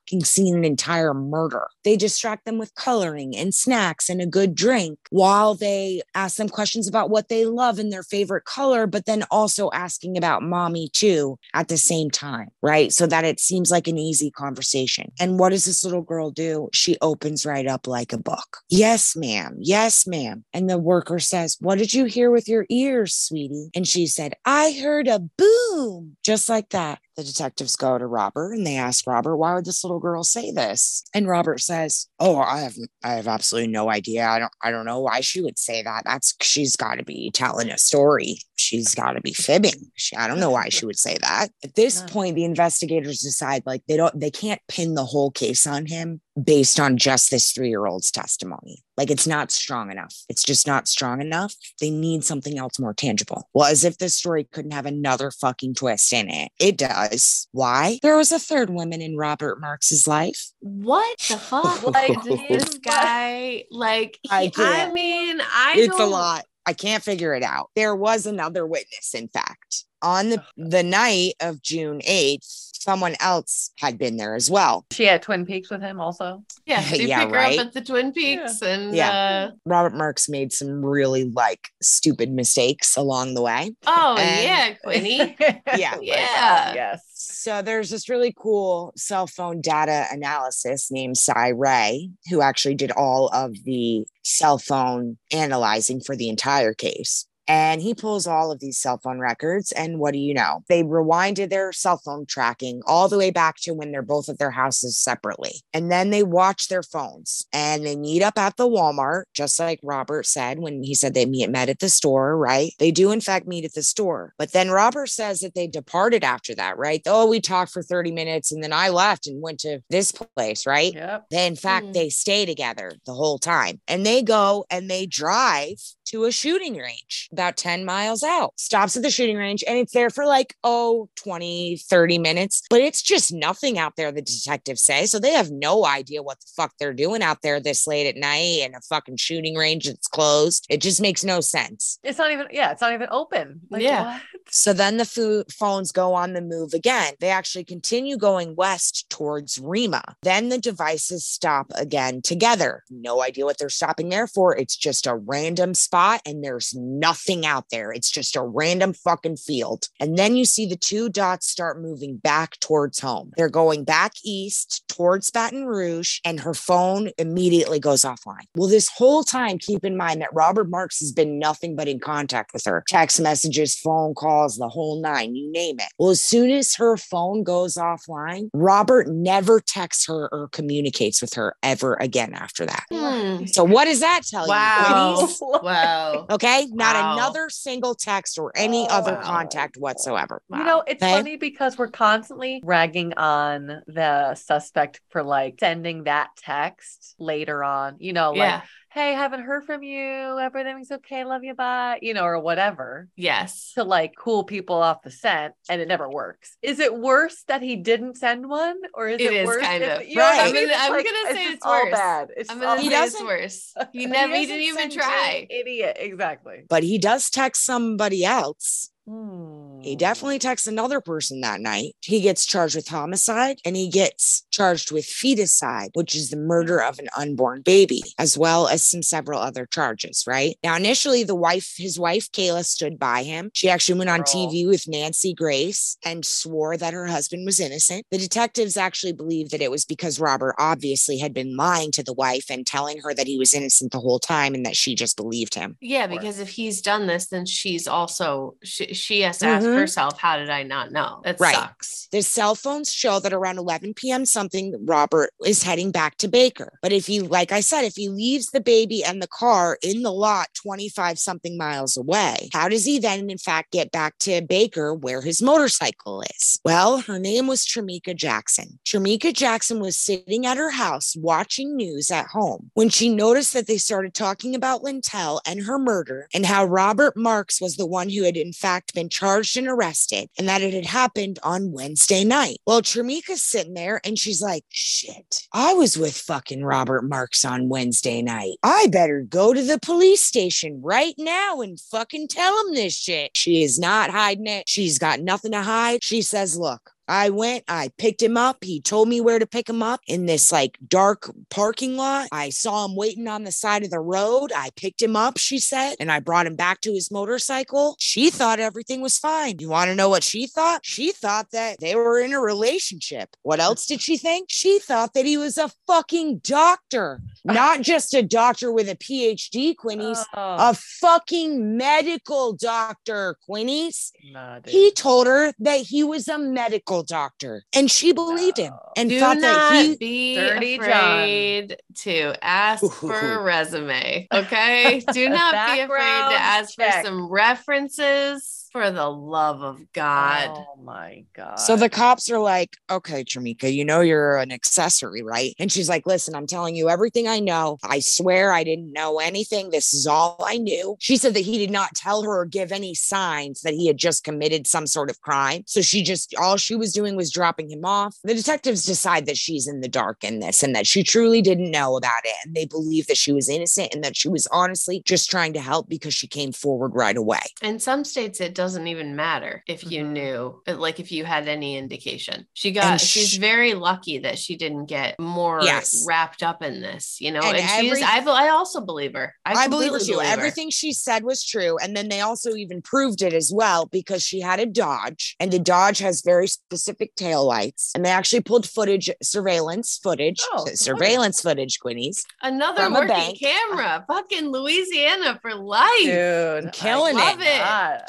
fucking seen an entire murder. They distract them with coloring and snacks and a good drink while they ask them questions about what they love and their favorite color, but then also asking about mommy too at the same time, right? So that it seems like an easy conversation. And what does this little girl do? She opens right up like a book. Yes, ma'am. Yes, ma'am. And the worker says, What did you hear with your ears, sweetie? And she said, I heard a boom, just like that. The detectives go to Robert and they ask Robert, why would this little girl say this? And Robert says, Oh, I have I have absolutely no idea. I don't I don't know why she would say that. That's she's got to be telling a story. She's got to be fibbing. She, I don't know why she would say that. At this point, the investigators decide like they don't they can't pin the whole case on him based on just this three-year-old's testimony. Like it's not strong enough. It's just not strong enough. They need something else more tangible. Well, as if this story couldn't have another fucking twist in it. It does. Why? There was a third woman in Robert Marks's life. What the fuck? Like, this guy like? he- I I, mean, I it's a lot. I can't figure it out. There was another witness, in fact. On the, oh. the night of June 8th, someone else had been there as well. She had Twin Peaks with him also. Yeah, do you Yeah, pick right? her up at the Twin Peaks and Yeah. uh, Robert Marks made some really like stupid mistakes along the way. oh And- yeah, Quinny. Yeah. Yeah. Yes. So there's this really cool cell phone data analysis named Cy Ray, who actually did all of the cell phone analyzing for the entire case. And he pulls all of these cell phone records. And what do you know? They rewinded their cell phone tracking all the way back to when they're both at their houses separately. And then they watch their phones and they meet up at the Walmart, just like Robert said when he said they meet met at the store, right? They do, in fact, meet at the store. But then Robert says that they departed after that, right? Oh, we talked for 30 minutes and then I left and went to this place, right? Yep. They, in fact, Hmm. they stay together the whole time and they go and they drive to a shooting range about 10 miles out, stops at the shooting range and it's there for like, oh, 20, 30 minutes, but it's just nothing out there, the detectives say. So they have no idea what the fuck they're doing out there this late at night in a fucking shooting range that's closed. It just makes no sense. It's not even, yeah, it's not even open. Like, Yeah. what? So then the fo- phones go on the move again. They actually continue going west towards Rima. Then the devices stop again together. No idea what they're stopping there for. It's just a random spot and there's nothing out there. It's just a random fucking field. And then you see the two dots start moving back towards home. They're going back east towards Baton Rouge and her phone immediately goes offline. Well, this whole time, keep in mind that Robert Marks has been nothing but in contact with her text messages, phone calls, the whole nine, you name it. Well, as soon as her phone goes offline, Robert never texts her or communicates with her ever again after that. Hmm. So, what does that tell Wow. you? ladies? Wow. Okay, not Wow. Another single text or any Oh, other wow. contact whatsoever. You know, it's Okay. funny because we're constantly ragging on the suspect for like sending that text later on, you know, like, yeah. Hey, haven't heard from you. Everything's okay. Love you. Bye. You know, or whatever Yes. to like cool people off the scent and it never works. Is it worse that he didn't send one or is It it, is worse? kind if- of. you know what I Right. I'm mean? gonna- I'm like, gonna say it's all worse. bad. It's I'm all gonna He say it's doesn't- worse. He never. He, doesn't didn't even send try. Idiot. Exactly. But he does text somebody else. Hmm. He definitely texts another person that night. He gets charged with homicide and he gets charged with feticide, which is the murder of an unborn baby, as well as some several other charges, right? Now, initially, the wife, his wife, Kayla, stood by him. She actually went on Girl. TV with Nancy Grace and swore that her husband was innocent. The detectives actually believed that it was because Robert obviously had been lying to the wife and telling her that he was innocent the whole time and that she just believed him. Yeah, because if he's done this, then she's also she, she has to ask Mhm. herself, "How did I not know?" That Right. sucks. The cell phones show that around 11 p.m. something, Robert is heading back to Baker. But if he, like I said, if he leaves the baby and the car in the lot 25 something miles away, how does he then, in fact, get back to Baker where his motorcycle is? Well, her name was Tramika Jackson. Tramika Jackson was sitting at her house watching news at home when she noticed that they started talking about Lintel and her murder and how Robert Marks was the one who had, in fact, been charged and arrested and that it had happened on Wednesday night. Well, Tramika's sitting there and she's like, shit, I was with fucking Robert Marks on Wednesday night. I better go to the police station right now and fucking tell him this shit. She is not hiding it. She's got nothing to hide. She says, look, I went, I picked him up. He told me where to pick him up in this like dark parking lot. I saw him waiting on the side of the road. I picked him up, she said, and I brought him back to his motorcycle. She thought everything was fine. You want to know what she thought? She thought that they were in a relationship. What else did she think? She thought that he was a fucking doctor, not just a doctor with a PhD, Quinnies, Oh, a fucking medical doctor, Quinnies. nah. He told her that he was a medical doctor and she believed him and Do thought not that he be Dirty John. afraid to ask for a resume. Okay. Do not be afraid to ask check. for some references for the love of God. Oh my god. So the cops are like, okay, Tramika, you know you're an accessory, right? And she's like, listen, I'm telling you everything I know. I swear I didn't know anything. This is all I knew. She said that he did not tell her or give any signs that he had just committed some sort of crime. So she just, all she was doing was dropping him off. The detectives decide that she's in the dark in this and that she truly didn't know about it. And they believe that she was innocent and that she was honestly just trying to help because she came forward right away. In some states, it doesn't even matter if you Mhm. knew, uh, like if you had any indication. She got, And she's very lucky that she didn't get more Yes. wrapped up in this, you know. And And, she's, I, I also believe her. I, I, believe her completely too. Everything she said was true. And then they also even proved it as well because she had a Dodge and the Dodge has very specific taillights. And they actually pulled footage, surveillance footage, Oh, surveillance footage, Quinnies. Another From working bank. camera, fucking Louisiana for life. dude, killing it. Love it. cannot-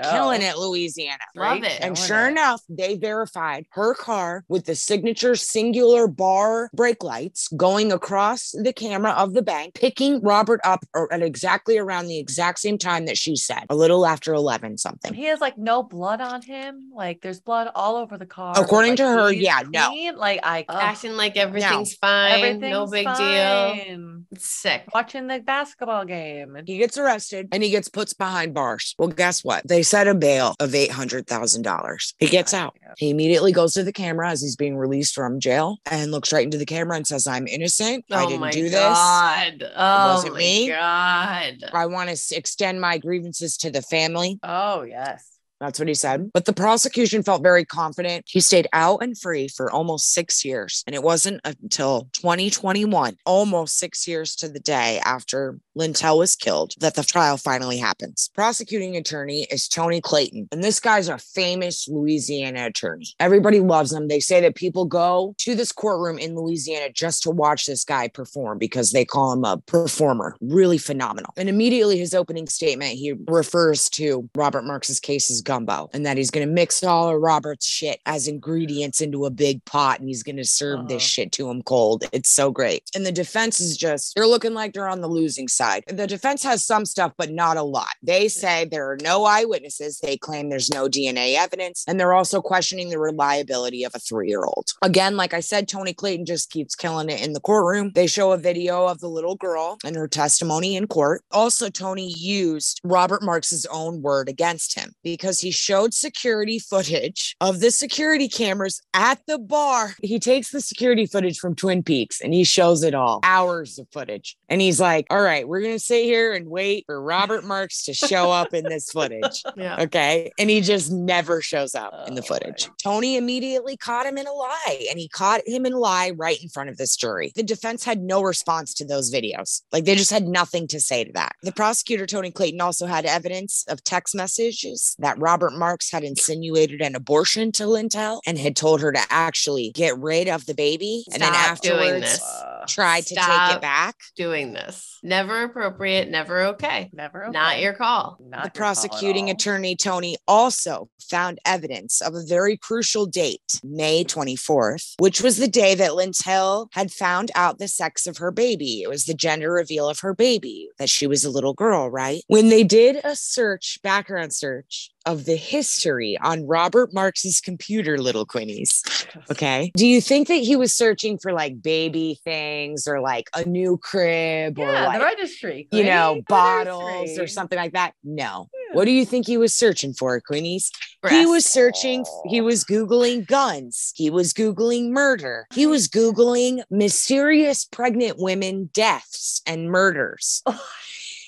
I Straight know. killing it, Louisiana. Love Straight it. And sure it. enough, they verified her car with the signature singular bar brake lights going across the camera of the bank, picking Robert up at exactly around the exact same time that she said, a little after 11 something. He has like no blood on him. Like there's blood all over the car. According like, to her, he's yeah, no. Like I ugh, Acting like everything's fine. everything's no big deal. It's sick. Watching the basketball game. He gets arrested and he gets put behind bars. Well, guess what? They set a bail of $800,000. He gets out. He immediately goes to the camera as he's being released from jail and looks right into the camera and says, I'm innocent. I oh didn't my do this. god. Oh wasn't my me. god. I want to extend my grievances to the family. Oh yes. That's what he said. But the prosecution felt very confident. He stayed out and free for almost six years. And it wasn't until 2021, almost six years to the day after Lintel was killed, that the trial finally happens. Prosecuting attorney is Tony Clayton. And this guy's a famous Louisiana attorney. Everybody loves him. They say that people go to this courtroom in Louisiana just to watch this guy perform because they call him a performer. Really phenomenal. And immediately his opening statement, he refers to Robert Marks's case as gumbo and that he's going to mix all of Robert's shit as ingredients into a big pot and he's going to serve this Uh-huh. shit to him cold. It's so great. And the defense is just, they're looking like they're on the losing side. The defense has some stuff, but not a lot. They say there are no eyewitnesses. They claim there's no DNA evidence. And they're also questioning the reliability of a three year old. Again, like I said, Tony Clayton just keeps killing it in the courtroom. They show a video of the little girl and her testimony in court. Also, Tony used Robert Marks's own word against him because he showed security footage of the security cameras at the bar. He takes the security footage from Twin Peaks and he shows it all hours of footage. And he's like, All right, we're going to sit here and wait for Robert Marks to show up in this footage. Yeah. Okay. And he just never shows up in the Oh, footage. right. Tony immediately caught him in a lie and he caught him in a lie right in front of this jury. The defense had no response to those videos. Like they just had nothing to say to that. The prosecutor, Tony Clayton, also had evidence of text messages that Robert Marks had insinuated an abortion to Lintel and had told her to actually get rid of the baby. and then Stop doing afterwards this. Tried to take it back. Doing this. Never appropriate, never okay. never. Okay. Not your call. Not the your prosecuting all. attorney Tony also found evidence of a very crucial date, May 24th, which was the day that Lintel had found out the sex of her baby. It was the gender reveal of her baby, that she was a little girl, right? When they did a search, background search of the history on Robert Marks's computer, little Quinnies. Okay. Do you think that he was searching for like baby things or like a new crib or like the registry. you know, bottles or something like that. No. Yeah. What do you think he was searching for, Queenies? He was searching, he Oh. was Googling guns. He was Googling murder. He was Googling mysterious pregnant women deaths and murders.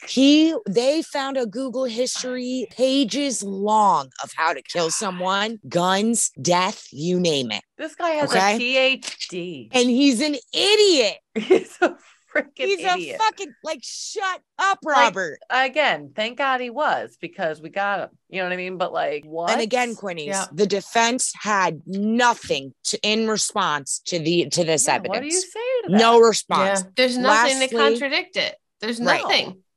he they found a Google history pages long of how to kill someone, guns, death, you name it. This guy has Okay. a PhD. And he's an idiot. He's a freaking He's idiot. a fucking like shut up, Like, Robert. Again, thank God he was because we got him. You know what I mean? But like, what? and again, Quinnies, Yeah. the defense had nothing to in response to the to this Yeah, evidence. What do you say to that? no Yeah. response. There's nothing to contradict it. There's Right.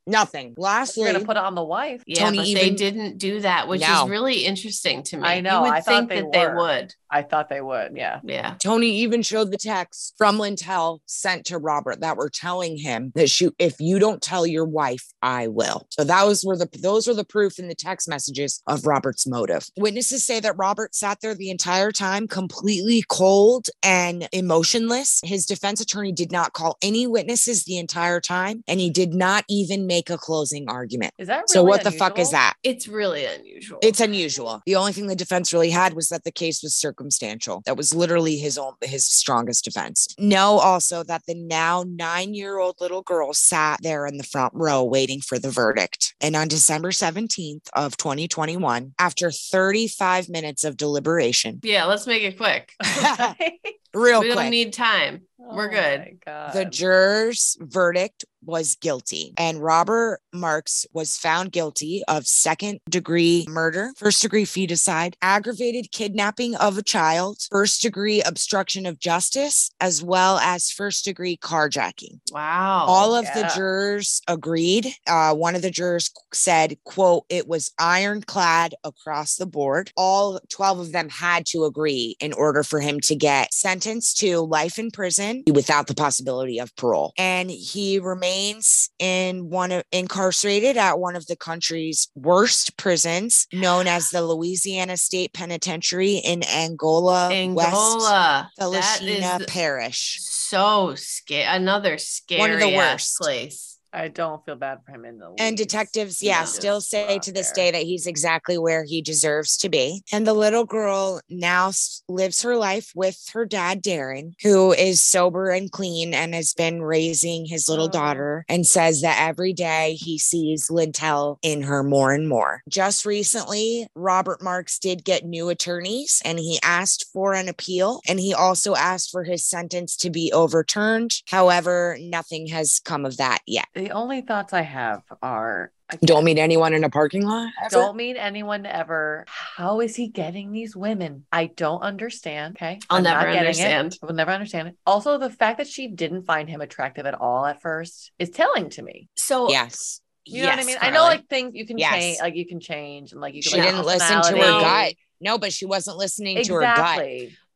Nothing. Nothing. You're Lastly, gonna put it on the wife. Yeah, Tony but they didn't do that, which No. is really interesting to me. I know, You would I think they that they were. would. I thought they would. Yeah. Yeah. Tony even showed the text from Lintel sent to Robert that were telling him that she, if you don't tell your wife, I will. So that was where the those were the proof in the text messages of Robert's motive. Witnesses say that Robert sat there the entire time, completely cold and emotionless. His defense attorney did not call any witnesses the entire time, and he did not even make a closing argument. Is that really so what the fuck is that? It's really unusual. It's unusual. The only thing the defense really had was that the case was circumstantial. That was literally his own his strongest defense. Know also that the now nine-year-old little girl sat there in the front row waiting for the verdict. And on December 17th of 2021, after 35 minutes of deliberation, yeah, let's make it quick. real quick. we don't need time. We're Oh good. my the juror's verdict was guilty, and Robert Marks was found guilty of second degree murder, first degree feticide, aggravated kidnapping of a child, first degree obstruction of justice, as well as first degree carjacking. Wow. All of the jurors agreed. Uh, one of the jurors said, quote, it was ironclad across the board. All 12 of them had to agree in order for him to get sentenced to life in prison without the possibility of parole. And he remains in one of incarcerated at one of the country's worst prisons, known as the Louisiana State Penitentiary in Angola, West Angola. That Feliciana Parish. so scary. Another scary One of the worst. place. I don't feel bad for him in the And detectives, yeah, still say to this there. day that he's exactly where he deserves to be. And the little girl now lives her life with her dad, Darren, who is sober and clean and has been raising his little Oh. daughter and says that every day he sees Lintel in her more and more. Just recently, Robert Marks did get new attorneys and he asked for an appeal and he also asked for his sentence to be overturned. However, nothing has come of that yet. The only thoughts I have are I Don't meet anyone in a parking lot. ever? Don't meet anyone ever. How is he getting these women? I don't understand. Okay. I'll I'm never not getting it. understand. I will never understand it. Also, the fact that she didn't find him attractive at all at first is telling to me. So Yes. You know what I yes, mean? I know like things you can Yes. change, like you can change and like you can She like, didn't listen to her personality. gut. No, but she wasn't listening to her gut.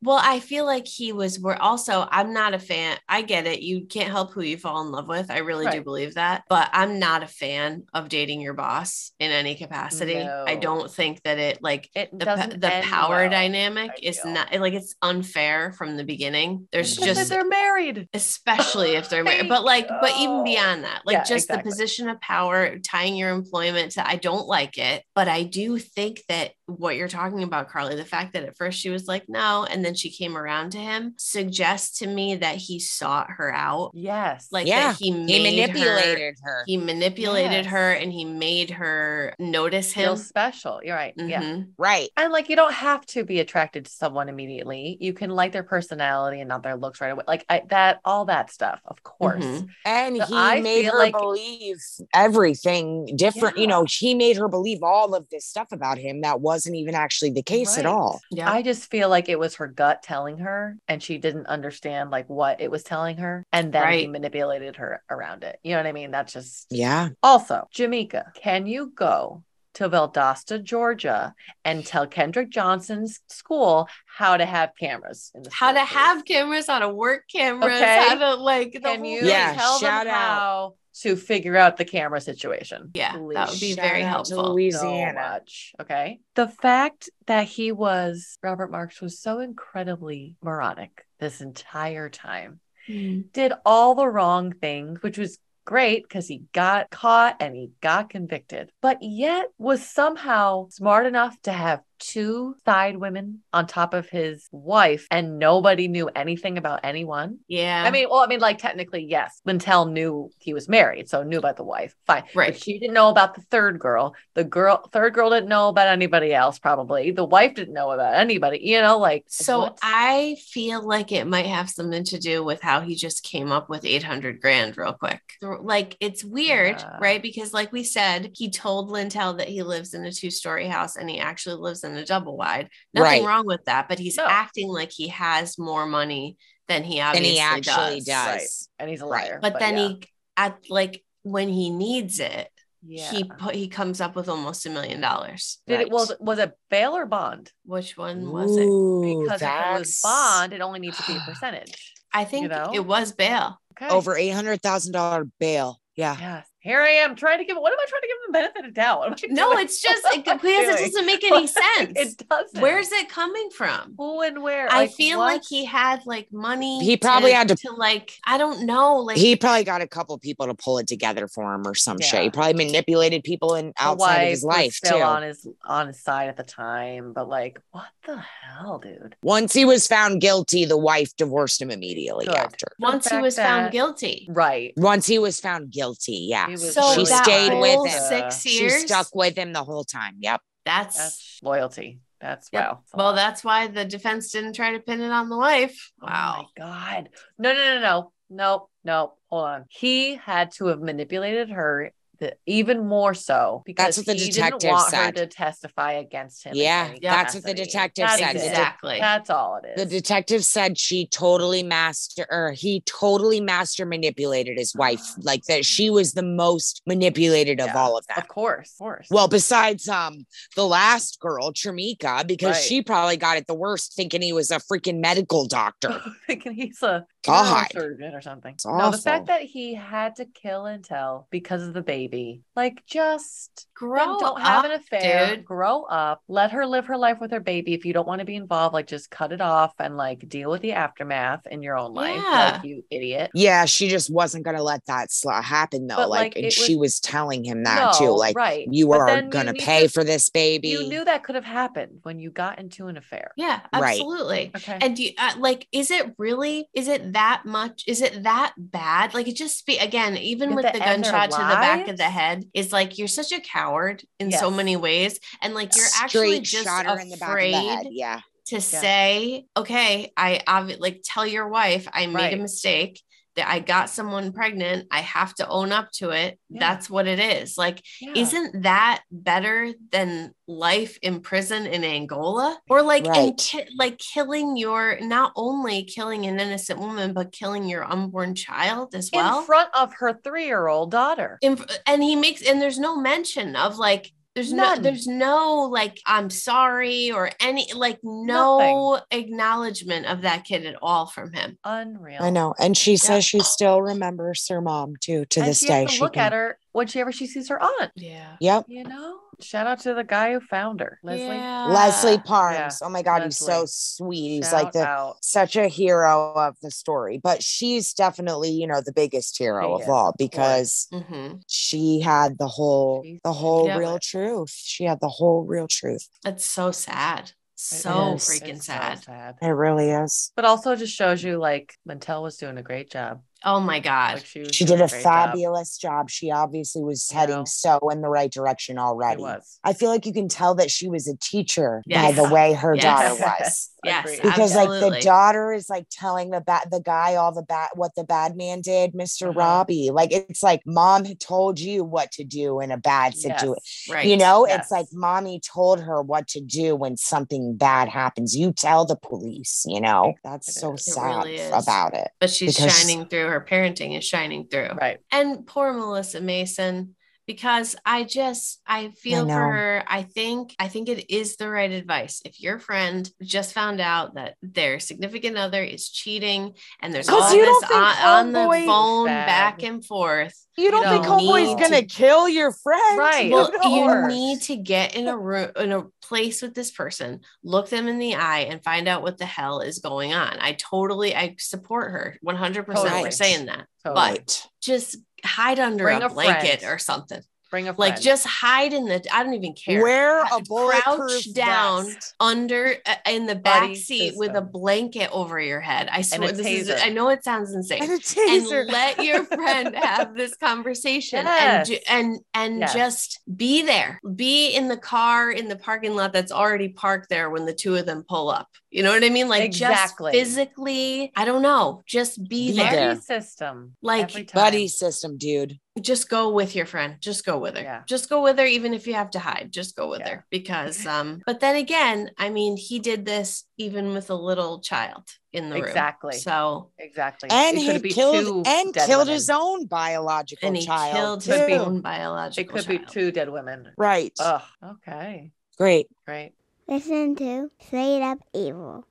Exactly. Well, I feel like he was. We're also. I'm not a fan. I get it. You can't help who you fall in love with. I really do believe that. But I'm not a fan of dating your boss in any capacity. I don't think that it like It the the power well, dynamic is not like it's unfair from the beginning. There's. Because just they're married. especially if they're married but like but even oh. beyond that like Yeah, just the position of power tying your employment to i don't like it but i do think that what you're talking about carly the fact that at first she was like no and then she came around to him suggests to me that he sought her out Yes. like Yeah, that he made He manipulated her. he manipulated Yes. her and he made her notice him. feel him special. You're right. Yeah. Mhm. Right. And like you don't have to be attracted to someone immediately. You can like their personality and not their looks right away. Like I, that, all that stuff, of course. Mhm. And So he I made her like- believe everything different. You know, he made her believe all of this stuff about him that wasn't even actually the case at all. yeah I just feel like it was her gut telling her, and she didn't understand like what it was telling her, and then he manipulated her around it. You know what I mean? That's just Yeah. also Jamaica. Can you go to Valdosta, Georgia, and tell Kendrick Johnson's school how to have cameras? In the how to school, have cameras how to work cameras Okay. how to like the Can whole you thing. Yeah, tell shout them out. how to figure out the camera situation? Yeah, that would be Shout very out to helpful. so Louisiana. much. Okay. The fact that he was Robert Marks was so incredibly moronic this entire time. Hmm. Did all the wrong things, which was great because he got caught and he got convicted, but yet was somehow smart enough to have two side women on top of his wife, and nobody knew anything about anyone. Yeah. I mean, well, I mean, like technically, yes. Lintel knew he was married, so knew about the wife. Fine. Right. But she didn't know about the third girl. The girl, third girl didn't know about anybody else, probably. The wife didn't know about anybody, you know, like so what? I feel like it might have something to do with how he just came up with 800 grand real quick. Like it's weird, Yeah. right? Because like we said, he told Lintel that he lives in a two-story house and he actually lives in a double wide. Nothing Right. wrong with that, but he's No. acting like he has more money than he And obviously he actually does. does. Right. and he's a Right. liar. But, then yeah. he at like when he needs it, yeah. he put he comes up with almost a million dollars. did it was was it bail or bond? Which one was it? Ooh, Because if it was bond, it only needs to be a percentage. I think know? it was bail. Okay. over eight hundred thousand dollar bail. Yeah. Yes. Here I am trying to give. What am I trying to give him the benefit of doubt? What am I No, it's just it, am I because it doesn't make any Like, sense. It doesn't. Where's it coming from? who and where? I Like, feel what? like he had like money. He probably had to- like I don't know like he probably got a couple people to pull it together for him or some Yeah. shit. He probably manipulated people in outside of his wife was life still too. on his on his side at the time, but like, what the hell, dude? Once he was found guilty, the wife divorced him immediately Good. after. once he fact was found guilty. Right. Once he was found guilty, yeah. He was So She that stayed with him. six She stuck with him the whole time. Yep. that's, That's loyalty. That's Yep. wow. It's well, that's why the defense didn't try to pin it on the wife. Oh Wow. my god. No, no, no, no. No, no. Hold on. He had to have manipulated her the, even more so because That's what the he detective didn't want her said. to testify against him. Yeah, that's what the detective That's said. it. The de- exactly. That's all it is. The detective said she totally master or he totally master manipulated his wife. Like that she was the most manipulated of all of them. of course, of course. Well, besides um the last girl, Tramika, because Right. she probably got it the worst, thinking he was a freaking medical doctor. thinking he's a. surgeon or something. It's No, the fact that he had to kill and tell because of the baby, like just Grow then don't have an up, affair, dude. grow up, let her live her life with her baby. If you don't want to be involved, like just cut it off and like deal with the aftermath in your own life, Yeah. like you idiot. yeah, she just wasn't gonna let that sl- happen though. But, like, like, and it she was- was telling him that too. Like, right. you are gonna need pay to- for this baby. You knew that could have happened when you got into an affair. Yeah, Right. absolutely. Okay. And do you, uh, like, is it really? Is it that much? Is it that bad? Like, it just be again, even You with the to end their gunshot to the back of the head, is like you're such a coward in so many ways, and like you're actually just shot in the back of the head. afraid Yeah. to say, okay, I obvi- like tell your wife I made Right. a mistake. That I got someone pregnant. I have to own up to it. Yeah. That's what it is. Like, Yeah. isn't that better than life in prison in Angola or like Right. ki- like killing your not only killing an innocent woman but killing your unborn child as well in front of her three-year-old daughter. In- and he makes and there's no mention of like there's no there's no like I'm sorry or any like no acknowledgement of that kid at all from him. Unreal. I know. And she says she still remembers her mom too to and this she day. has to look can- at her whenever she sees her aunt. Yeah. Yep. You know, shout out to the guy who found her, Leslie. Leslie Parms. yeah. Oh my God, he's so Leslie. sweet. He's Shout like the out. such a hero of the story. But she's definitely, you know, the biggest hero She of is, all of course. because hmm she had the whole She's- the whole Yeah. real truth. She had the whole real truth. That's so sad. So is. freaking It's so sad. sad. It really is. But also just shows you like Mantel was doing a great job. Oh my God. Like she She did a great job. fabulous job. She obviously was I heading know. so in the right direction already. was. I feel like you can tell that she was a teacher Yes. by the way her Yes. daughter was. Yes, Agreed. because like the daughter is like telling the bad the guy all the bad what the bad man did mister Uh-huh. robbie like it's like mom told you what to do in a bad situation Yes. Right. you know Yes. it's like mommy told her what to do when something bad happens you tell the police you know that's It so is. It sad really about it but she's because- shining through her parenting is shining through Right. and poor melissa mason because i just i feel know. for her i think i think it is the right advice if your friend just found out that their significant other is cheating and there's all you this don't on, on the phone Bad. back and forth you don't think homeboy's need gonna to- kill your friend Right. well Of you need to get in a room in a place with this person look them in the eye and find out what the hell is going on i totally i support her 100% Totally. for saying that Totally. but just hide under Bring a, a blanket or something Bring a friend. Like just hide in the. I don't even care. Wear a Crouch down vest. under uh, in the back Buddy seat with a blanket over your head. I a swear this is. I know it sounds insane. and a and let your friend have this conversation Yes. and and and Yes. just be there be in the car in the parking lot that's already parked there when the two of them pull up you know what i mean like Exactly. just physically i don't know just be, Be there there. Buddy system. Like, buddy system, dude. just go with your friend just go with her Yeah. just go with her even if you have to hide just go with Yeah. her because um but then again i mean he did this even with a little child in the Exactly. room Exactly. so Exactly. And It he could be killed two and dead killed women. his own biological and he child. killed too. his Could be- own It biological could be two dead women. Right. Ugh. Okay. Great. Great. Listen to Straight Up Evil.